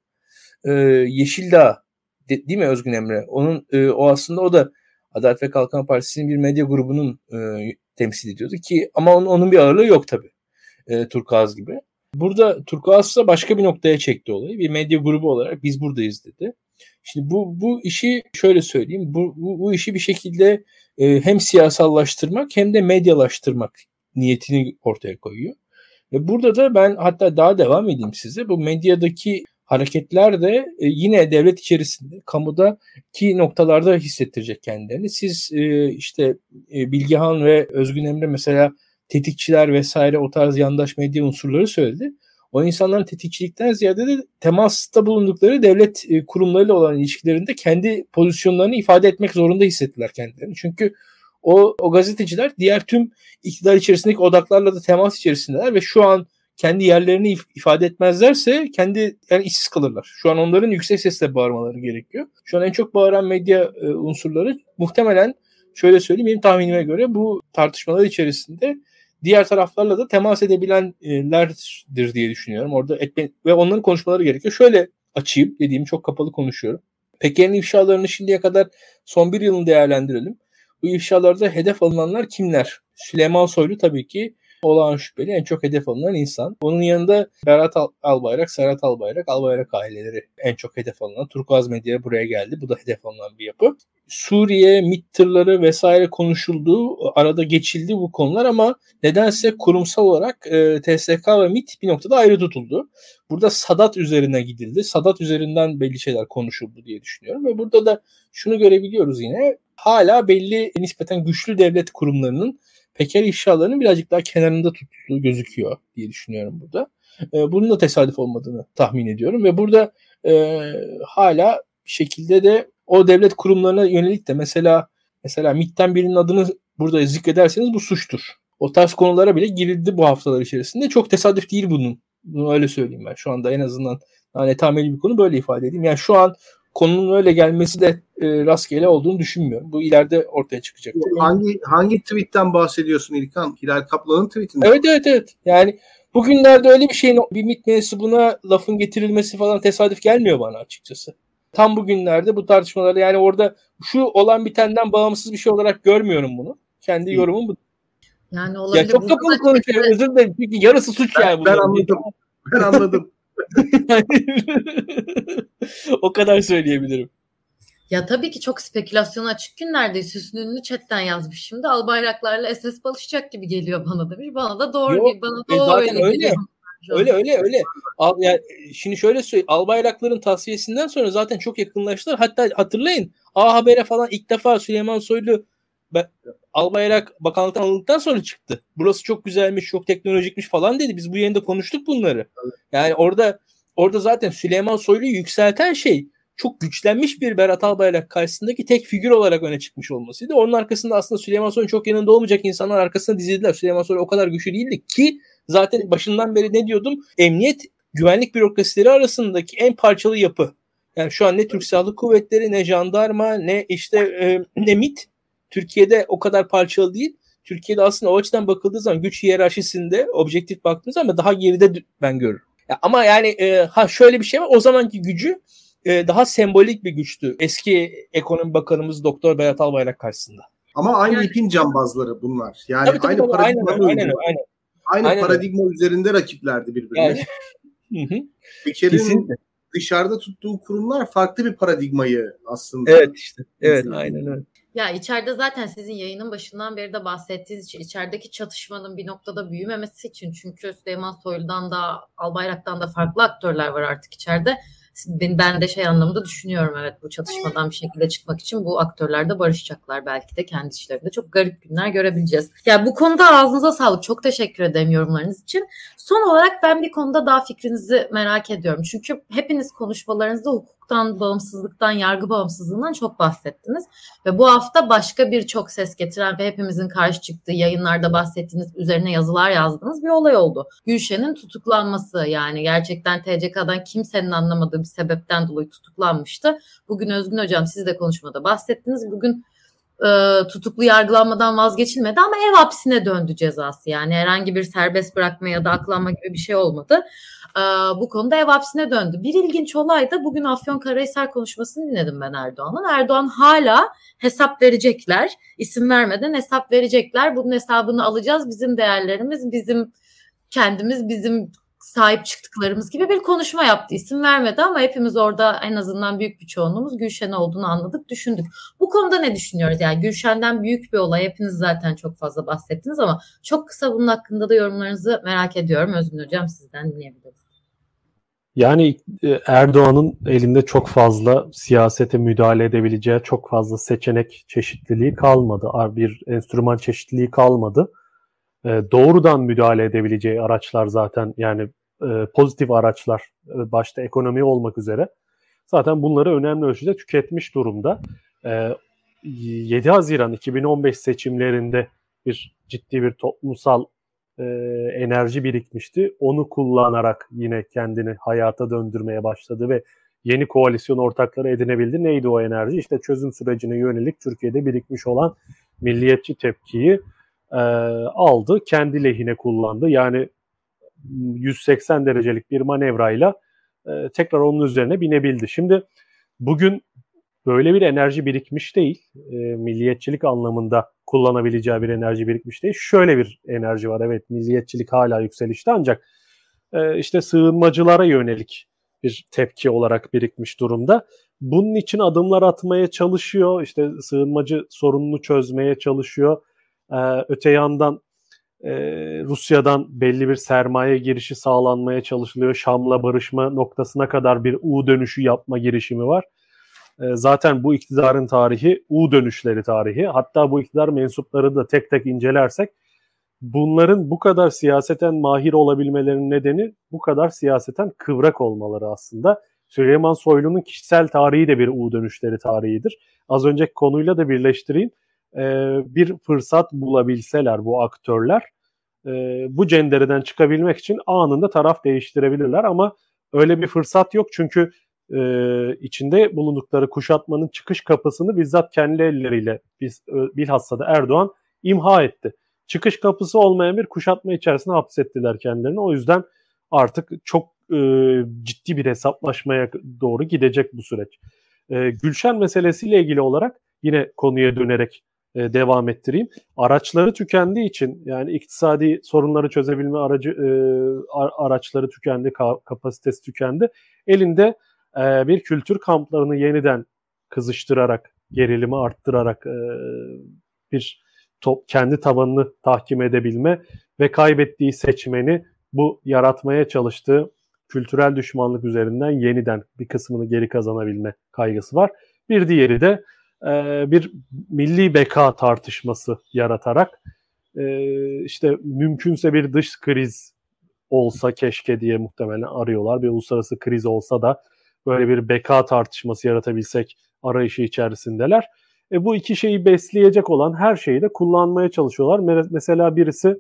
Speaker 4: e, Yeşildağ de, değil mi Özgün Emre? Onun e, o aslında o da Adalet ve Kalkınma Partisi'nin bir medya grubunun e, temsil ediyordu ki ama onun, onun bir ağırlığı yok tabii. E, Turkuaz gibi. Burada Turkuaz da başka bir noktaya çekti olayı. Bir medya grubu olarak biz buradayız dedi. Şimdi bu bu işi şöyle söyleyeyim. Bu bu, bu işi bir şekilde e, hem siyasallaştırmak hem de medyalaştırmak niyetini ortaya koyuyor. Ve burada da ben hatta daha devam edeyim size. Bu medyadaki hareketler de e, yine devlet içerisinde kamuda ki noktalarda hissettirecek kendilerini. Siz e, işte e, Bilgehan ve Özgün Emre mesela tetikçiler vesaire o tarz yandaş medya unsurları söyledi. O insanların tetikçilikten ziyade de temasta bulundukları devlet kurumlarıyla olan ilişkilerinde kendi pozisyonlarını ifade etmek zorunda hissettiler kendilerini. Çünkü o, o gazeteciler diğer tüm iktidar içerisindeki odaklarla da temas içerisindeler ve şu an kendi yerlerini if- ifade etmezlerse kendi yani işsiz kalırlar. Şu an onların yüksek sesle bağırmaları gerekiyor. Şu an en çok bağıran medya e, unsurları muhtemelen şöyle söyleyeyim benim tahminime göre bu tartışmalar içerisinde diğer taraflarla da temas edebilenlerdir diye düşünüyorum. Orada etme ve onların konuşmaları gerekiyor. Şöyle açayım dediğim çok kapalı konuşuyorum. Peker'in ifşalarını şimdiye kadar son bir yılını değerlendirelim. Bu ifşalarda hedef alınanlar kimler? Süleyman Soylu tabii ki olağan şüpheli en çok hedef alınan insan. Onun yanında Berat Al Albayrak, Serhat Albayrak, Albayrak aileleri en çok hedef alınan. Turkuaz Medya buraya geldi. Bu da hedef alınan bir yapı. Suriye, MİT tırları vesaire konuşuldu. Arada geçildi bu konular ama nedense kurumsal olarak e, TSK ve MİT bir noktada ayrı tutuldu. Burada Sadat üzerine gidildi. Sadat üzerinden belli şeyler konuşuldu diye düşünüyorum ve burada da şunu görebiliyoruz yine. Hala belli nispeten güçlü devlet kurumlarının Peker ifşalarının birazcık daha kenarında tutulduğu gözüküyor diye düşünüyorum burada. E, bunun da tesadüf olmadığını tahmin ediyorum ve burada e, hala bir şekilde de o devlet kurumlarına yönelik de mesela mesela MİT'ten birinin adını burada zikrederseniz bu suçtur. O tarz konulara bile girildi bu haftalar içerisinde. Çok tesadüf değil bunun. Bunu öyle söyleyeyim ben. Şu anda en azından yani tameli bir konu böyle ifade edeyim. Yani şu an konunun öyle gelmesi de e, rastgele olduğunu düşünmüyorum. Bu ileride ortaya çıkacak.
Speaker 3: Hangi hangi tweetten bahsediyorsun İlkan? Hilal Kaplan'ın tweetinde.
Speaker 4: Evet evet evet. Yani bugünlerde öyle bir şeyin bir MİT mensubuna lafın getirilmesi falan tesadüf gelmiyor bana açıkçası. Tam bugünlerde bu tartışmalarda yani orada şu olan bitenden bağımsız bir şey olarak görmüyorum bunu. Kendi yorumum bu.
Speaker 1: Yani olabilir.
Speaker 4: Ya çok kapalı konuşuyorum özür dilerim. Çünkü yarısı suç
Speaker 3: ben,
Speaker 4: yani.
Speaker 3: Ben anladım. Ben anladım. [laughs]
Speaker 4: o kadar söyleyebilirim.
Speaker 1: Ya tabii ki çok spekülasyona açık günlerdeyiz. Hüsnü Ünlü chatten yazmış şimdi. Al bayraklarla SS balışacak gibi geliyor bana da bir. Bana da doğru
Speaker 4: Yok.
Speaker 1: Bana
Speaker 4: e,
Speaker 1: da
Speaker 4: zaten
Speaker 1: öyle,
Speaker 4: öyle.
Speaker 1: geliyor.
Speaker 4: Öyle öyle öyle. Al, yani, şimdi şöyle söyleyeyim. Albayrakların tasfiyesinden sonra zaten çok yakınlaştılar. Hatta hatırlayın A Haber'e falan ilk defa Süleyman Soylu Albayrak bakanlıktan alındıktan sonra çıktı. Burası çok güzelmiş, çok teknolojikmiş falan dedi. Biz bu yayında konuştuk bunları. Yani orada orada zaten Süleyman Soylu'yu yükselten şey çok güçlenmiş bir Berat Albayrak karşısındaki tek figür olarak öne çıkmış olmasıydı. Onun arkasında aslında Süleyman Soylu'nun çok yanında olmayacak insanlar arkasında dizildiler. Süleyman Soylu o kadar güçlü değildi ki zaten başından beri ne diyordum? Emniyet güvenlik bürokrasileri arasındaki en parçalı yapı. Yani şu an ne Türk Silahlı Kuvvetleri ne jandarma ne işte e, ne MIT Türkiye'de o kadar parçalı değil. Türkiye'de aslında o açıdan bakıldığı zaman güç hiyerarşisinde objektif baktığınız zaman daha geride ben görürüm. Ya ama yani e, ha şöyle bir şey var. O zamanki gücü e, daha sembolik bir güçtü. Eski ekonomi bakanımız Doktor Berat Albayrak karşısında.
Speaker 3: Ama aynı yani, ipin cambazları bunlar. Yani
Speaker 4: tabii, tabii,
Speaker 3: aynı
Speaker 4: tabii,
Speaker 3: paradigma
Speaker 4: aynen, aynen, aynen.
Speaker 3: Aynı
Speaker 4: Aynen
Speaker 3: paradigma üzerinde rakiplerdi birbirine.
Speaker 4: Yani. [laughs]
Speaker 3: Peker'in dışarıda tuttuğu kurumlar farklı bir paradigmayı aslında.
Speaker 4: Evet işte. Evet aynen öyle.
Speaker 1: Ya içeride zaten sizin yayının başından beri de bahsettiğiniz için içerideki çatışmanın bir noktada büyümemesi için çünkü Süleyman Soylu'dan da Albayrak'tan da farklı aktörler var artık içeride. Ben, de şey anlamda düşünüyorum evet bu çatışmadan bir şekilde çıkmak için bu aktörler de barışacaklar belki de kendi işlerinde. Çok garip günler görebileceğiz. Ya bu konuda ağzınıza sağlık. Çok teşekkür ederim yorumlarınız için. Son olarak ben bir konuda daha fikrinizi merak ediyorum. Çünkü hepiniz konuşmalarınızda hukuktan, bağımsızlıktan, yargı bağımsızlığından çok bahsettiniz. Ve bu hafta başka bir çok ses getiren ve hepimizin karşı çıktığı yayınlarda bahsettiğiniz üzerine yazılar yazdığınız bir olay oldu. Gülşen'in tutuklanması yani gerçekten TCK'dan kimsenin anlamadığı bir sebepten dolayı tutuklanmıştı. Bugün Özgün Hocam siz de konuşmada bahsettiniz. Bugün e, tutuklu yargılanmadan vazgeçilmedi ama ev hapsine döndü cezası. Yani herhangi bir serbest bırakma ya da aklanma gibi bir şey olmadı. E, bu konuda ev hapsine döndü. Bir ilginç olay da bugün Afyonkarahisar konuşmasını dinledim ben Erdoğan'ın. Erdoğan hala hesap verecekler. isim vermeden hesap verecekler. Bunun hesabını alacağız. Bizim değerlerimiz, bizim kendimiz, bizim sahip çıktıklarımız gibi bir konuşma yaptı. İsim vermedi ama hepimiz orada en azından büyük bir çoğunluğumuz Gülşen olduğunu anladık, düşündük. Bu konuda ne düşünüyoruz? Yani Gülşen'den büyük bir olay. Hepiniz zaten çok fazla bahsettiniz ama çok kısa bunun hakkında da yorumlarınızı merak ediyorum. Özgün Hocam sizden dinleyebiliriz.
Speaker 2: Yani e, Erdoğan'ın elinde çok fazla siyasete müdahale edebileceği çok fazla seçenek çeşitliliği kalmadı. Bir enstrüman çeşitliliği kalmadı. E, doğrudan müdahale edebileceği araçlar zaten yani e, pozitif araçlar başta ekonomi olmak üzere zaten bunları önemli ölçüde tüketmiş durumda. 7 Haziran 2015 seçimlerinde bir ciddi bir toplumsal e, enerji birikmişti. Onu kullanarak yine kendini hayata döndürmeye başladı ve yeni koalisyon ortakları edinebildi. Neydi o enerji? İşte çözüm sürecine yönelik Türkiye'de birikmiş olan milliyetçi tepkiyi e, aldı, kendi lehine kullandı. Yani 180 derecelik bir manevrayla e, tekrar onun üzerine binebildi. Şimdi bugün böyle bir enerji birikmiş değil. E, milliyetçilik anlamında kullanabileceği bir enerji birikmiş değil. Şöyle bir enerji var. Evet milliyetçilik hala yükselişte ancak e, işte sığınmacılara yönelik bir tepki olarak birikmiş durumda. Bunun için adımlar atmaya çalışıyor. İşte sığınmacı sorununu çözmeye çalışıyor. E, öte yandan e, Rusya'dan belli bir sermaye girişi sağlanmaya çalışılıyor. Şam'la barışma noktasına kadar bir U dönüşü yapma girişimi var. E, zaten bu iktidarın tarihi U dönüşleri tarihi. Hatta bu iktidar mensupları da tek tek incelersek bunların bu kadar siyaseten mahir olabilmelerinin nedeni bu kadar siyaseten kıvrak olmaları aslında. Süleyman Soylu'nun kişisel tarihi de bir U dönüşleri tarihidir. Az önceki konuyla da birleştireyim. Ee, bir fırsat bulabilseler bu aktörler e, bu cendereden çıkabilmek için anında taraf değiştirebilirler ama öyle bir fırsat yok çünkü e, içinde bulundukları kuşatmanın çıkış kapısını bizzat kendi elleriyle biz, bilhassa da Erdoğan imha etti. Çıkış kapısı olmayan bir kuşatma içerisine hapsettiler kendilerini. O yüzden artık çok e, ciddi bir hesaplaşmaya doğru gidecek bu süreç. E, Gülşen meselesiyle ilgili olarak yine konuya dönerek e, devam ettireyim. Araçları tükendiği için yani iktisadi sorunları çözebilme aracı e, araçları tükendi, ka- kapasitesi tükendi. Elinde e, bir kültür kamplarını yeniden kızıştırarak, gerilimi arttırarak e, bir top, kendi tabanını tahkim edebilme ve kaybettiği seçmeni bu yaratmaya çalıştığı kültürel düşmanlık üzerinden yeniden bir kısmını geri kazanabilme kaygısı var. Bir diğeri de e, bir milli beka tartışması yaratarak e, işte mümkünse bir dış kriz olsa keşke diye muhtemelen arıyorlar. Bir uluslararası kriz olsa da böyle bir beka tartışması yaratabilsek arayışı içerisindeler. E, bu iki şeyi besleyecek olan her şeyi de kullanmaya çalışıyorlar. Mesela birisi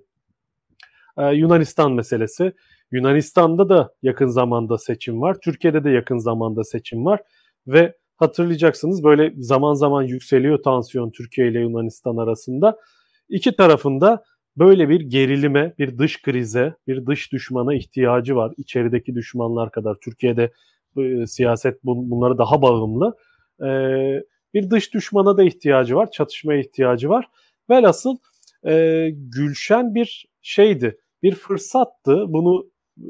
Speaker 2: e, Yunanistan meselesi. Yunanistan'da da yakın zamanda seçim var. Türkiye'de de yakın zamanda seçim var. Ve hatırlayacaksınız böyle zaman zaman yükseliyor tansiyon Türkiye ile Yunanistan arasında. İki tarafında böyle bir gerilime, bir dış krize, bir dış düşmana ihtiyacı var. İçerideki düşmanlar kadar Türkiye'de siyaset bun, bunları daha bağımlı. E, bir dış düşmana da ihtiyacı var, çatışmaya ihtiyacı var. Velhasıl e, Gülşen bir şeydi, bir fırsattı. Bunu e,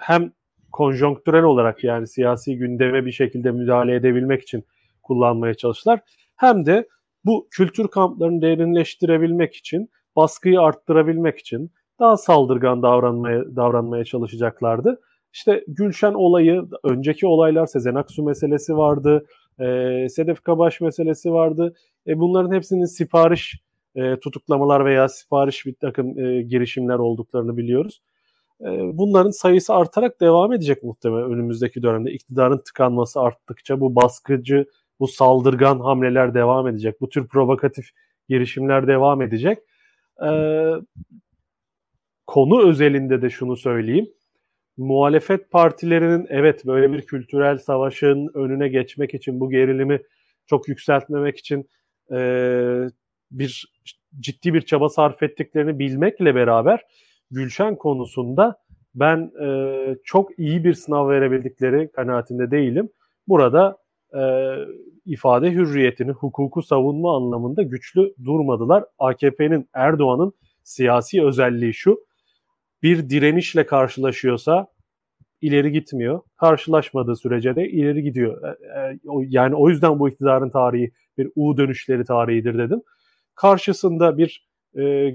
Speaker 2: hem konjonktürel olarak yani siyasi gündeme bir şekilde müdahale edebilmek için kullanmaya çalıştılar. Hem de bu kültür kamplarını derinleştirebilmek için, baskıyı arttırabilmek için daha saldırgan davranmaya davranmaya çalışacaklardı. İşte Gülşen olayı, önceki olaylar Sezen Aksu meselesi vardı, e, Sedef Kabaş meselesi vardı. E, bunların hepsinin sipariş e, tutuklamalar veya sipariş bir takım e, girişimler olduklarını biliyoruz. E, bunların sayısı artarak devam edecek muhtemelen önümüzdeki dönemde. İktidarın tıkanması arttıkça bu baskıcı, bu saldırgan hamleler devam edecek. Bu tür provokatif girişimler devam edecek. E, konu özelinde de şunu söyleyeyim muhalefet partilerinin evet böyle bir kültürel savaşın önüne geçmek için bu gerilimi çok yükseltmemek için e, bir ciddi bir çaba sarf ettiklerini bilmekle beraber Gülşen konusunda ben e, çok iyi bir sınav verebildikleri kanaatinde değilim. Burada e, ifade hürriyetini, hukuku savunma anlamında güçlü durmadılar. AKP'nin, Erdoğan'ın siyasi özelliği şu, bir direnişle karşılaşıyorsa ileri gitmiyor. Karşılaşmadığı sürece de ileri gidiyor. E, e, yani o yüzden bu iktidarın tarihi bir U dönüşleri tarihidir dedim. Karşısında bir e,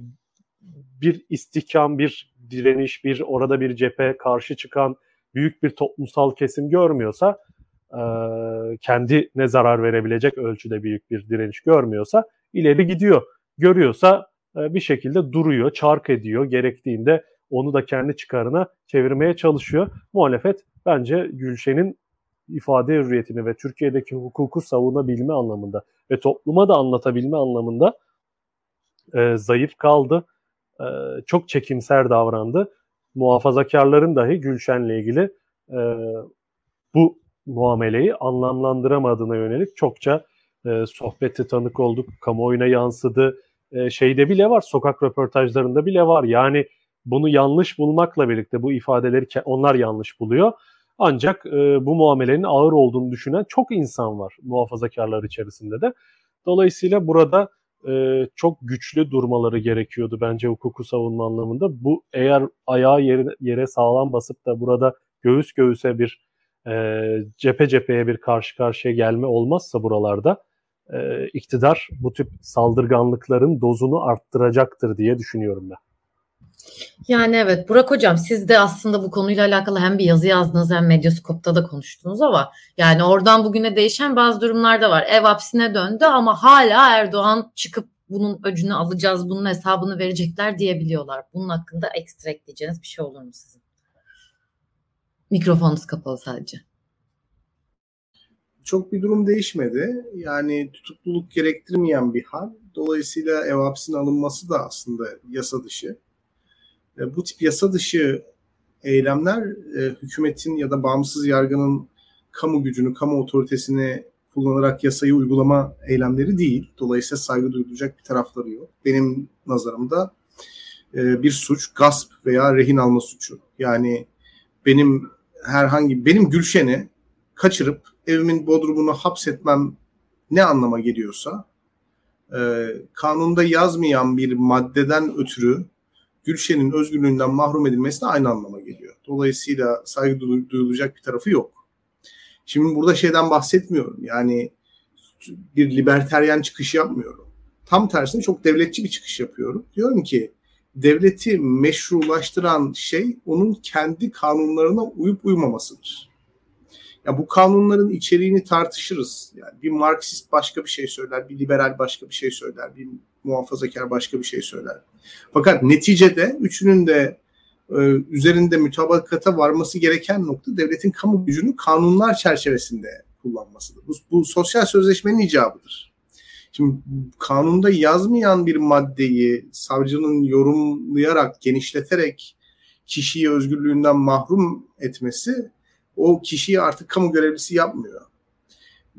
Speaker 2: bir istihkam, bir direniş, bir orada bir cephe karşı çıkan büyük bir toplumsal kesim görmüyorsa kendi ne zarar verebilecek ölçüde büyük bir direniş görmüyorsa ileri gidiyor. Görüyorsa bir şekilde duruyor, çark ediyor. Gerektiğinde onu da kendi çıkarına çevirmeye çalışıyor. Muhalefet bence Gülşen'in ifade hürriyetini ve Türkiye'deki hukuku savunabilme anlamında ve topluma da anlatabilme anlamında e, zayıf kaldı. E, çok çekimser davrandı. Muhafazakarların dahi Gülşen'le ilgili e, bu muameleyi anlamlandıramadığına yönelik çokça e, sohbette tanık olduk. Kamuoyuna yansıdı. E, şeyde bile var, sokak röportajlarında bile var. Yani bunu yanlış bulmakla birlikte bu ifadeleri onlar yanlış buluyor. Ancak e, bu muamelenin ağır olduğunu düşünen çok insan var muhafazakarlar içerisinde de. Dolayısıyla burada e, çok güçlü durmaları gerekiyordu bence hukuku savunma anlamında. Bu eğer ayağı yere, yere sağlam basıp da burada göğüs göğüse bir e, cephe cepheye bir karşı karşıya gelme olmazsa buralarda e, iktidar bu tip saldırganlıkların dozunu arttıracaktır diye düşünüyorum ben.
Speaker 1: Yani evet Burak Hocam siz de aslında bu konuyla alakalı hem bir yazı yazdınız hem Medyaskop'ta da konuştunuz ama yani oradan bugüne değişen bazı durumlar da var. Ev hapsine döndü ama hala Erdoğan çıkıp bunun öcünü alacağız, bunun hesabını verecekler diyebiliyorlar. Bunun hakkında ekstra ekleyeceğiniz bir şey olur mu sizin? Mikrofonunuz kapalı sadece.
Speaker 3: Çok bir durum değişmedi. Yani tutukluluk gerektirmeyen bir hal. Dolayısıyla ev hapsine alınması da aslında yasa dışı. E, bu tip yasa dışı eylemler e, hükümetin ya da bağımsız yargının kamu gücünü, kamu otoritesini kullanarak yasayı uygulama eylemleri değil. Dolayısıyla saygı duyulacak bir tarafları yok. Benim nazarımda e, bir suç gasp veya rehin alma suçu. Yani benim herhangi benim Gülşen'i kaçırıp evimin bodrumunu hapsetmem ne anlama geliyorsa kanunda yazmayan bir maddeden ötürü Gülşen'in özgürlüğünden mahrum edilmesi de aynı anlama geliyor. Dolayısıyla saygı duyulacak bir tarafı yok. Şimdi burada şeyden bahsetmiyorum. Yani bir liberteryen çıkış yapmıyorum. Tam tersine çok devletçi bir çıkış yapıyorum. Diyorum ki devleti meşrulaştıran şey onun kendi kanunlarına uyup uymamasıdır. Ya bu kanunların içeriğini tartışırız. Yani bir Marksist başka bir şey söyler, bir liberal başka bir şey söyler, bir muhafazakar başka bir şey söyler. Fakat neticede üçünün de e, üzerinde mütabakata varması gereken nokta devletin kamu gücünü kanunlar çerçevesinde kullanmasıdır. Bu, bu sosyal sözleşmenin icabıdır. Şimdi kanunda yazmayan bir maddeyi savcının yorumlayarak, genişleterek kişiyi özgürlüğünden mahrum etmesi o kişiyi artık kamu görevlisi yapmıyor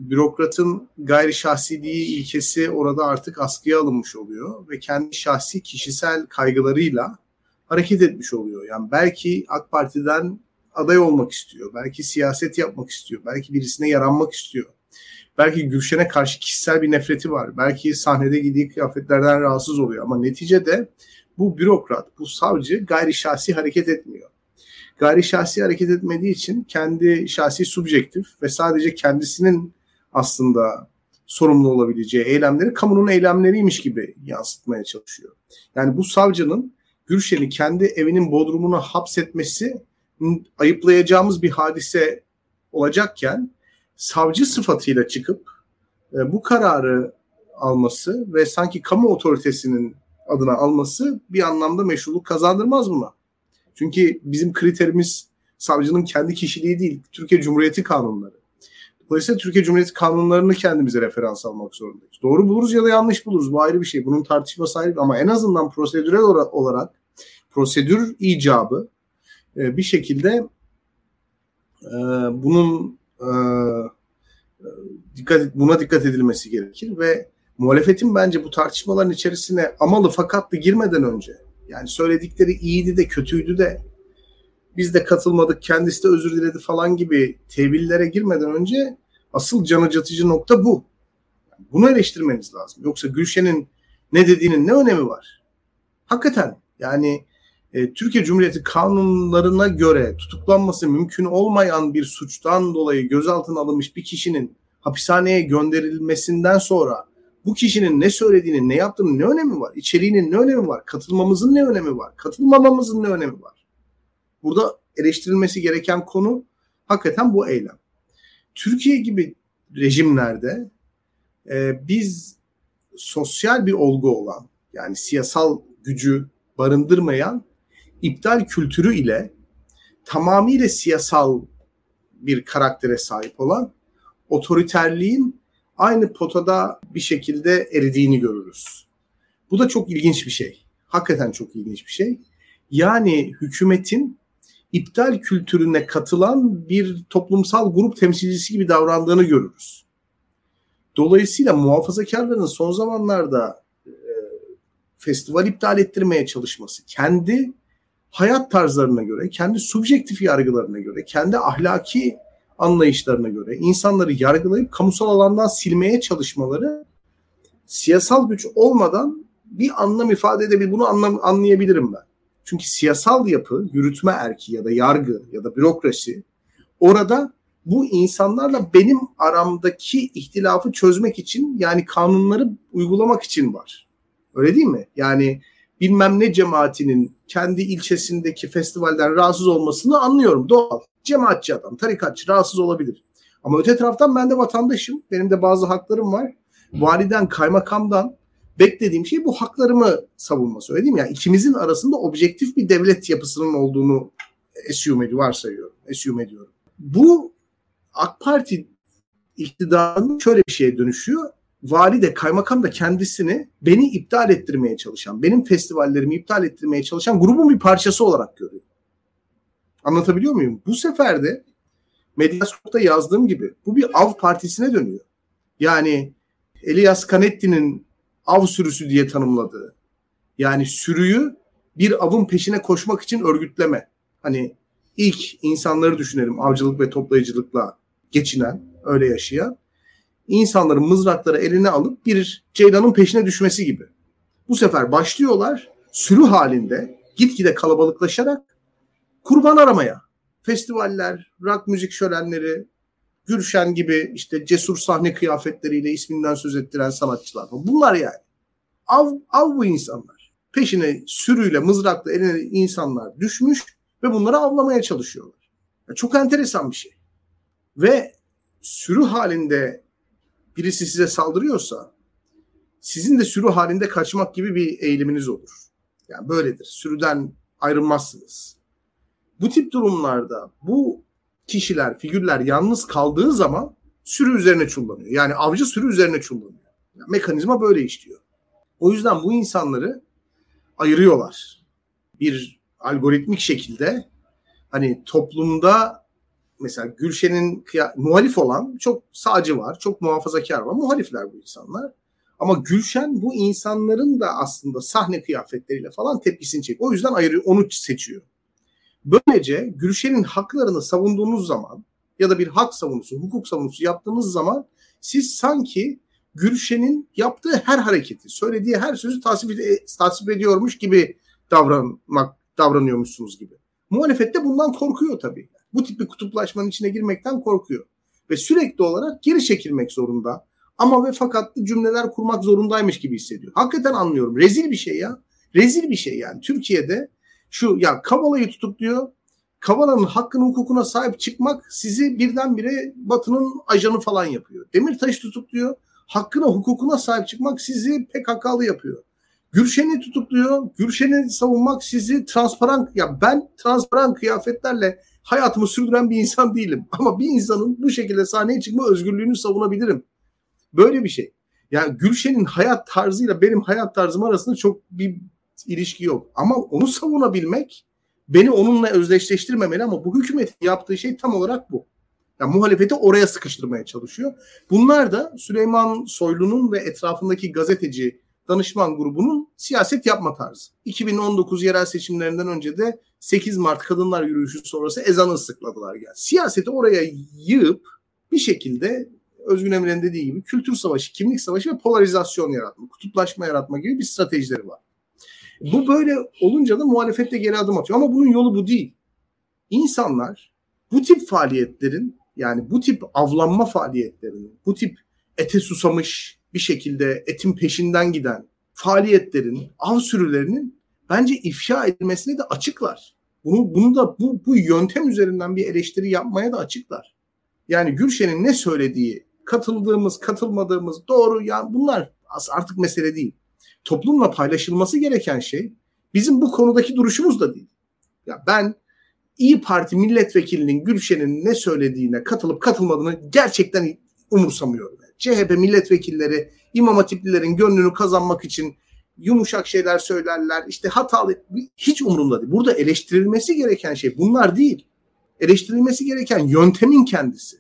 Speaker 3: bürokratın gayri şahsiliği ilkesi orada artık askıya alınmış oluyor ve kendi şahsi kişisel kaygılarıyla hareket etmiş oluyor. Yani belki AK Parti'den aday olmak istiyor, belki siyaset yapmak istiyor, belki birisine yaranmak istiyor. Belki Gülşen'e karşı kişisel bir nefreti var. Belki sahnede giydiği kıyafetlerden rahatsız oluyor. Ama neticede bu bürokrat, bu savcı gayri şahsi hareket etmiyor. Gayri şahsi hareket etmediği için kendi şahsi subjektif ve sadece kendisinin aslında sorumlu olabileceği eylemleri kamunun eylemleriymiş gibi yansıtmaya çalışıyor. Yani bu savcının Gülşen'i kendi evinin bodrumuna hapsetmesi ayıplayacağımız bir hadise olacakken savcı sıfatıyla çıkıp e, bu kararı alması ve sanki kamu otoritesinin adına alması bir anlamda meşruluk kazandırmaz buna. Çünkü bizim kriterimiz savcının kendi kişiliği değil, Türkiye Cumhuriyeti kanunları. Dolayısıyla Türkiye Cumhuriyeti kanunlarını kendimize referans almak zorundayız. Doğru buluruz ya da yanlış buluruz. Bu ayrı bir şey. Bunun tartışması ayrı ama en azından prosedürel olarak prosedür icabı e, bir şekilde e, bunun e, dikkat buna dikkat edilmesi gerekir ve muhalefetin bence bu tartışmaların içerisine amalı fakatlı girmeden önce yani söyledikleri iyiydi de kötüydü de biz de katılmadık kendisi de özür diledi falan gibi tevillere girmeden önce asıl can acıtıcı nokta bu. Bunu eleştirmeniz lazım. Yoksa Gülşen'in ne dediğinin ne önemi var? Hakikaten yani e, Türkiye Cumhuriyeti kanunlarına göre tutuklanması mümkün olmayan bir suçtan dolayı gözaltına alınmış bir kişinin hapishaneye gönderilmesinden sonra bu kişinin ne söylediğinin, ne yaptığının ne önemi var? İçeriğinin ne önemi var? Katılmamızın ne önemi var? Katılmamamızın ne önemi var? Burada eleştirilmesi gereken konu hakikaten bu eylem. Türkiye gibi rejimlerde e, biz sosyal bir olgu olan yani siyasal gücü barındırmayan iptal kültürü ile tamamıyla siyasal bir karaktere sahip olan otoriterliğin aynı potada bir şekilde eridiğini görürüz. Bu da çok ilginç bir şey. Hakikaten çok ilginç bir şey. Yani hükümetin iptal kültürüne katılan bir toplumsal grup temsilcisi gibi davrandığını görürüz. Dolayısıyla muhafazakarların son zamanlarda e, festival iptal ettirmeye çalışması, kendi hayat tarzlarına göre, kendi subjektif yargılarına göre, kendi ahlaki anlayışlarına göre insanları yargılayıp kamusal alandan silmeye çalışmaları siyasal güç olmadan bir anlam ifade edebilir. Bunu anlam, anlayabilirim ben. Çünkü siyasal yapı, yürütme erki ya da yargı ya da bürokrasi orada bu insanlarla benim aramdaki ihtilafı çözmek için yani kanunları uygulamak için var. Öyle değil mi? Yani bilmem ne cemaatinin kendi ilçesindeki festivalden rahatsız olmasını anlıyorum. Doğal. Cemaatçi adam, tarikatçı rahatsız olabilir. Ama öte taraftan ben de vatandaşım. Benim de bazı haklarım var. Validen, kaymakamdan beklediğim şey bu haklarımı savunması. Öyle değil mi? Yani ikimizin arasında objektif bir devlet yapısının olduğunu assume ediyorum, varsayıyorum. Assume ediyorum. Bu AK Parti iktidarının şöyle bir şeye dönüşüyor. Vali de kaymakam da kendisini beni iptal ettirmeye çalışan, benim festivallerimi iptal ettirmeye çalışan grubun bir parçası olarak görüyor. Anlatabiliyor muyum? Bu sefer de Medyaskop'ta yazdığım gibi bu bir av partisine dönüyor. Yani Elias Canetti'nin av sürüsü diye tanımladığı. Yani sürüyü bir avın peşine koşmak için örgütleme. Hani ilk insanları düşünelim avcılık ve toplayıcılıkla geçinen, öyle yaşayan. insanların mızrakları eline alıp bir ceylanın peşine düşmesi gibi. Bu sefer başlıyorlar sürü halinde gitgide kalabalıklaşarak kurban aramaya. Festivaller, rock müzik şölenleri, Gülşen gibi işte cesur sahne kıyafetleriyle isminden söz ettiren sanatçılar. Bunlar yani. Av, av bu insanlar. Peşine sürüyle, mızrakla eline insanlar düşmüş ve bunları avlamaya çalışıyorlar. Yani çok enteresan bir şey. Ve sürü halinde birisi size saldırıyorsa sizin de sürü halinde kaçmak gibi bir eğiliminiz olur. Yani böyledir. Sürüden ayrılmazsınız. Bu tip durumlarda bu kişiler, figürler yalnız kaldığı zaman sürü üzerine çullanıyor. Yani avcı sürü üzerine çullanıyor. Yani mekanizma böyle işliyor. O yüzden bu insanları ayırıyorlar. Bir algoritmik şekilde hani toplumda mesela Gülşen'in muhalif olan çok sağcı var, çok muhafazakar var. Muhalifler bu insanlar. Ama Gülşen bu insanların da aslında sahne kıyafetleriyle falan tepkisini çekiyor. O yüzden ayrı onu seçiyor. Böylece Gülşen'in haklarını savunduğunuz zaman ya da bir hak savunusu, hukuk savunusu yaptığınız zaman siz sanki Gülşen'in yaptığı her hareketi, söylediği her sözü tasvip, e, tasvip ediyormuş gibi davranmak davranıyormuşsunuz gibi. Muhalefet de bundan korkuyor tabii. Bu tip bir kutuplaşmanın içine girmekten korkuyor. Ve sürekli olarak geri çekilmek zorunda. Ama ve fakatlı cümleler kurmak zorundaymış gibi hissediyor. Hakikaten anlıyorum. Rezil bir şey ya. Rezil bir şey yani. Türkiye'de şu ya Kavala'yı tutukluyor. Kavala'nın hakkını hukukuna sahip çıkmak sizi birdenbire Batı'nın ajanı falan yapıyor. Demirtaş tutukluyor. Hakkına hukukuna sahip çıkmak sizi PKK'lı yapıyor. Gülşen'i tutukluyor. Gülşen'i savunmak sizi transparan ya ben transparan kıyafetlerle hayatımı sürdüren bir insan değilim. [laughs] Ama bir insanın bu şekilde sahneye çıkma özgürlüğünü savunabilirim. Böyle bir şey. Yani Gülşen'in hayat tarzıyla benim hayat tarzım arasında çok bir ilişki yok. Ama onu savunabilmek beni onunla özdeşleştirmemeli ama bu hükümetin yaptığı şey tam olarak bu. Yani muhalefeti oraya sıkıştırmaya çalışıyor. Bunlar da Süleyman Soylu'nun ve etrafındaki gazeteci danışman grubunun siyaset yapma tarzı. 2019 yerel seçimlerinden önce de 8 Mart Kadınlar Yürüyüşü sonrası ezanı sıkladılar. Yani siyaseti oraya yığıp bir şekilde Özgün Emre'nin dediği gibi kültür savaşı, kimlik savaşı ve polarizasyon yaratma, kutuplaşma yaratma gibi bir stratejileri var. Bu böyle olunca da muhalefette geri adım atıyor. Ama bunun yolu bu değil. İnsanlar bu tip faaliyetlerin yani bu tip avlanma faaliyetlerinin, bu tip ete susamış bir şekilde etin peşinden giden faaliyetlerin, av sürülerinin bence ifşa edilmesine de açıklar. Bunu, bunu da bu, bu yöntem üzerinden bir eleştiri yapmaya da açıklar. Yani Gülşen'in ne söylediği, katıldığımız, katılmadığımız doğru ya bunlar artık mesele değil toplumla paylaşılması gereken şey bizim bu konudaki duruşumuz da değil. Ya ben İyi Parti milletvekilinin Gülşen'in ne söylediğine katılıp katılmadığını gerçekten umursamıyorum. CHP milletvekilleri İmam Hatiplilerin gönlünü kazanmak için yumuşak şeyler söylerler. İşte hatalı hiç umurumda değil. Burada eleştirilmesi gereken şey bunlar değil. Eleştirilmesi gereken yöntemin kendisi.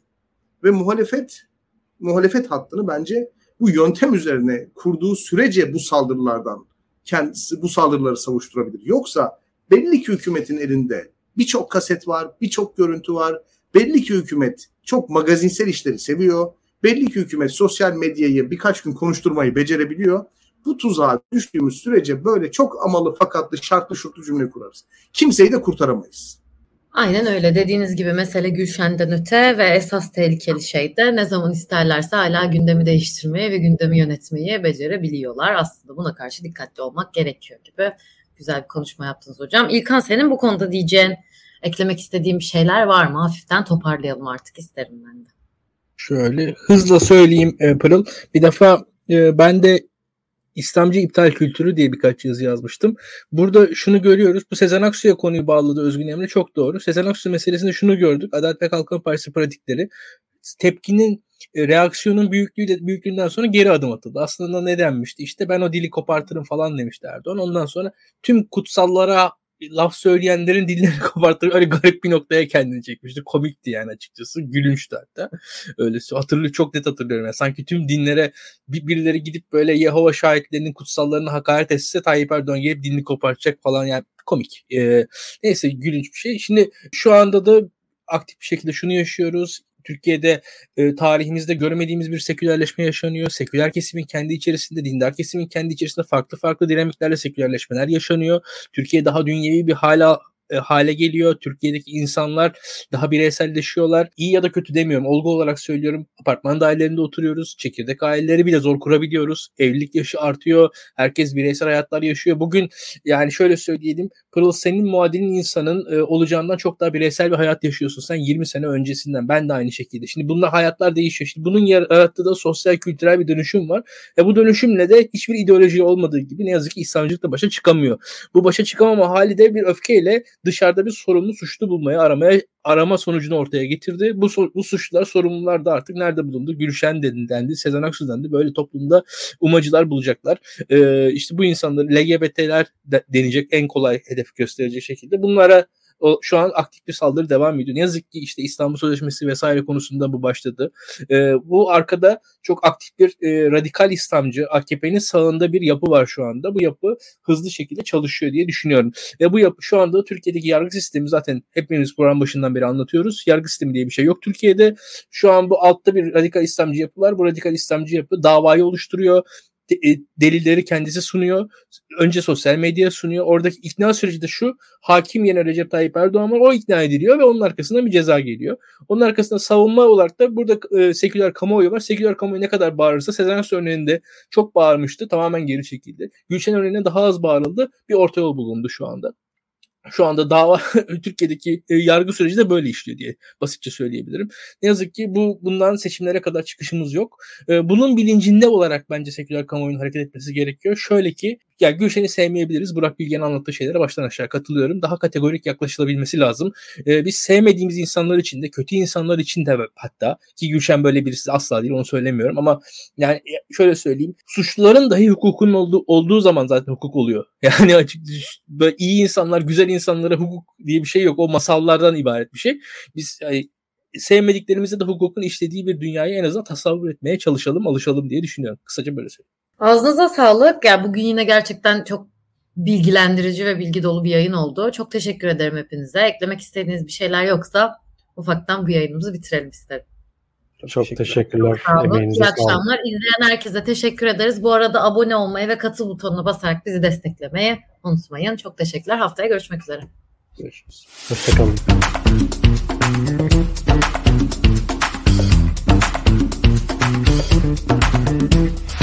Speaker 3: Ve muhalefet muhalefet hattını bence bu yöntem üzerine kurduğu sürece bu saldırılardan kendisi bu saldırıları savuşturabilir. Yoksa Belli ki hükümetin elinde birçok kaset var, birçok görüntü var. Belli ki hükümet çok magazinsel işleri seviyor. Belli ki hükümet sosyal medyayı birkaç gün konuşturmayı becerebiliyor. Bu tuzağa düştüğümüz sürece böyle çok amalı fakatlı şartlı şurtlu cümle kurarız. Kimseyi de kurtaramayız.
Speaker 1: Aynen öyle. Dediğiniz gibi mesele Gülşen'den öte ve esas tehlikeli şey de ne zaman isterlerse hala gündemi değiştirmeye ve gündemi yönetmeyi becerebiliyorlar. Aslında buna karşı dikkatli olmak gerekiyor gibi. Güzel bir konuşma yaptınız hocam. İlkan senin bu konuda diyeceğin, eklemek istediğin bir şeyler var mı? Hafiften toparlayalım artık isterim ben de.
Speaker 4: Şöyle hızla söyleyeyim Pırıl. Bir defa e, ben de İslamcı iptal kültürü diye birkaç yazı yazmıştım. Burada şunu görüyoruz. Bu Sezen Aksu'ya konuyu bağladı Özgün Emre çok doğru. Sezen Aksu meselesinde şunu gördük. Adalet ve Kalkınma Partisi pratikleri. Tepkinin e, reaksiyonun büyüklüğü de, büyüklüğünden sonra geri adım atıldı. Aslında ne denmişti? İşte ben o dili kopartırım falan demişti Erdoğan. Ondan sonra tüm kutsallara laf söyleyenlerin dillerini [laughs] kopartıp öyle garip bir noktaya kendini çekmişti. Komikti yani açıkçası. Gülünçtü hatta. Öyle hatırlı çok net hatırlıyorum. Yani sanki tüm dinlere bir, birileri gidip böyle Yehova şahitlerinin kutsallarına hakaret etse Tayyip Erdoğan gelip dinini kopartacak falan yani komik. Ee, neyse gülünç bir şey. Şimdi şu anda da aktif bir şekilde şunu yaşıyoruz. Türkiye'de e, tarihimizde görmediğimiz bir sekülerleşme yaşanıyor. Seküler kesimin kendi içerisinde, dindar kesimin kendi içerisinde farklı farklı dinamiklerle sekülerleşmeler yaşanıyor. Türkiye daha dünyevi bir hala e, hale geliyor. Türkiye'deki insanlar daha bireyselleşiyorlar. İyi ya da kötü demiyorum. Olgu olarak söylüyorum. Apartman dairelerinde oturuyoruz. Çekirdek aileleri bile zor kurabiliyoruz. Evlilik yaşı artıyor. Herkes bireysel hayatlar yaşıyor. Bugün yani şöyle söyleyelim. Pırıl senin muadilin insanın e, olacağından çok daha bireysel bir hayat yaşıyorsun. Sen 20 sene öncesinden. Ben de aynı şekilde. Şimdi bunlar hayatlar değişiyor. Şimdi bunun yarattığı da sosyal kültürel bir dönüşüm var. Ve bu dönüşümle de hiçbir ideoloji olmadığı gibi ne yazık ki İslamcılık da başa çıkamıyor. Bu başa çıkamama hali de bir öfkeyle dışarıda bir sorumlu suçlu bulmaya aramaya arama sonucunu ortaya getirdi. Bu bu suçlular sorumlular da artık nerede bulundu? Gülşen dendi, Sezen Aksu dendi. Böyle toplumda umacılar bulacaklar. Ee, işte bu insanları LGBT'ler de, denecek en kolay hedef gösterecek şekilde bunlara o, şu an aktif bir saldırı devam ediyor. Ne yazık ki işte İstanbul Sözleşmesi vesaire konusunda bu başladı. E, bu arkada çok aktif bir e, radikal İslamcı AKP'nin sağında bir yapı var şu anda. Bu yapı hızlı şekilde çalışıyor diye düşünüyorum. Ve bu yapı şu anda Türkiye'deki yargı sistemi zaten hepimiz program başından beri anlatıyoruz. Yargı sistemi diye bir şey yok Türkiye'de. Şu an bu altta bir radikal İslamcı yapı var. Bu radikal İslamcı yapı davayı oluşturuyor delilleri kendisi sunuyor. Önce sosyal medyaya sunuyor. Oradaki ikna süreci de şu. Hakim yine Recep Tayyip Erdoğan var. O ikna ediliyor ve onun arkasından bir ceza geliyor. Onun arkasında savunma olarak da burada e, seküler kamuoyu var. Seküler kamuoyu ne kadar bağırırsa Sezen Aksu örneğinde çok bağırmıştı. Tamamen geri çekildi. Gülşen örneğinde daha az bağırıldı. Bir orta yol bulundu şu anda şu anda dava [laughs] Türkiye'deki e, yargı süreci de böyle işliyor diye basitçe söyleyebilirim. Ne yazık ki bu bundan seçimlere kadar çıkışımız yok. E, bunun bilincinde olarak bence seküler kamuoyunun hareket etmesi gerekiyor. Şöyle ki yani Gülşen'i sevmeyebiliriz. Burak Bilge'nin anlattığı şeylere baştan aşağı katılıyorum. Daha kategorik yaklaşılabilmesi lazım. Ee, biz sevmediğimiz insanlar için de kötü insanlar için de hatta ki Gülşen böyle birisi asla değil onu söylemiyorum ama yani e, şöyle söyleyeyim. Suçluların dahi hukukunun olduğu, olduğu zaman zaten hukuk oluyor. [laughs] Yani açık böyle iyi insanlar, güzel insanlara hukuk diye bir şey yok. O masallardan ibaret bir şey. Biz yani, sevmediklerimizde de hukukun işlediği bir dünyayı en azından tasavvur etmeye çalışalım, alışalım diye düşünüyorum. Kısaca böyle söyleyeyim.
Speaker 1: Ağzınıza sağlık. Ya bugün yine gerçekten çok bilgilendirici ve bilgi dolu bir yayın oldu. Çok teşekkür ederim hepinize. Eklemek istediğiniz bir şeyler yoksa ufaktan bu yayınımızı bitirelim isterim.
Speaker 2: Çok teşekkürler.
Speaker 1: teşekkürler. Emeğinize İyi akşamlar. İzleyen herkese teşekkür ederiz. Bu arada abone olmayı ve katıl butonuna basarak bizi desteklemeyi unutmayın. Çok teşekkürler. Haftaya görüşmek üzere.
Speaker 2: Görüşürüz. Hoşçakalın. Thank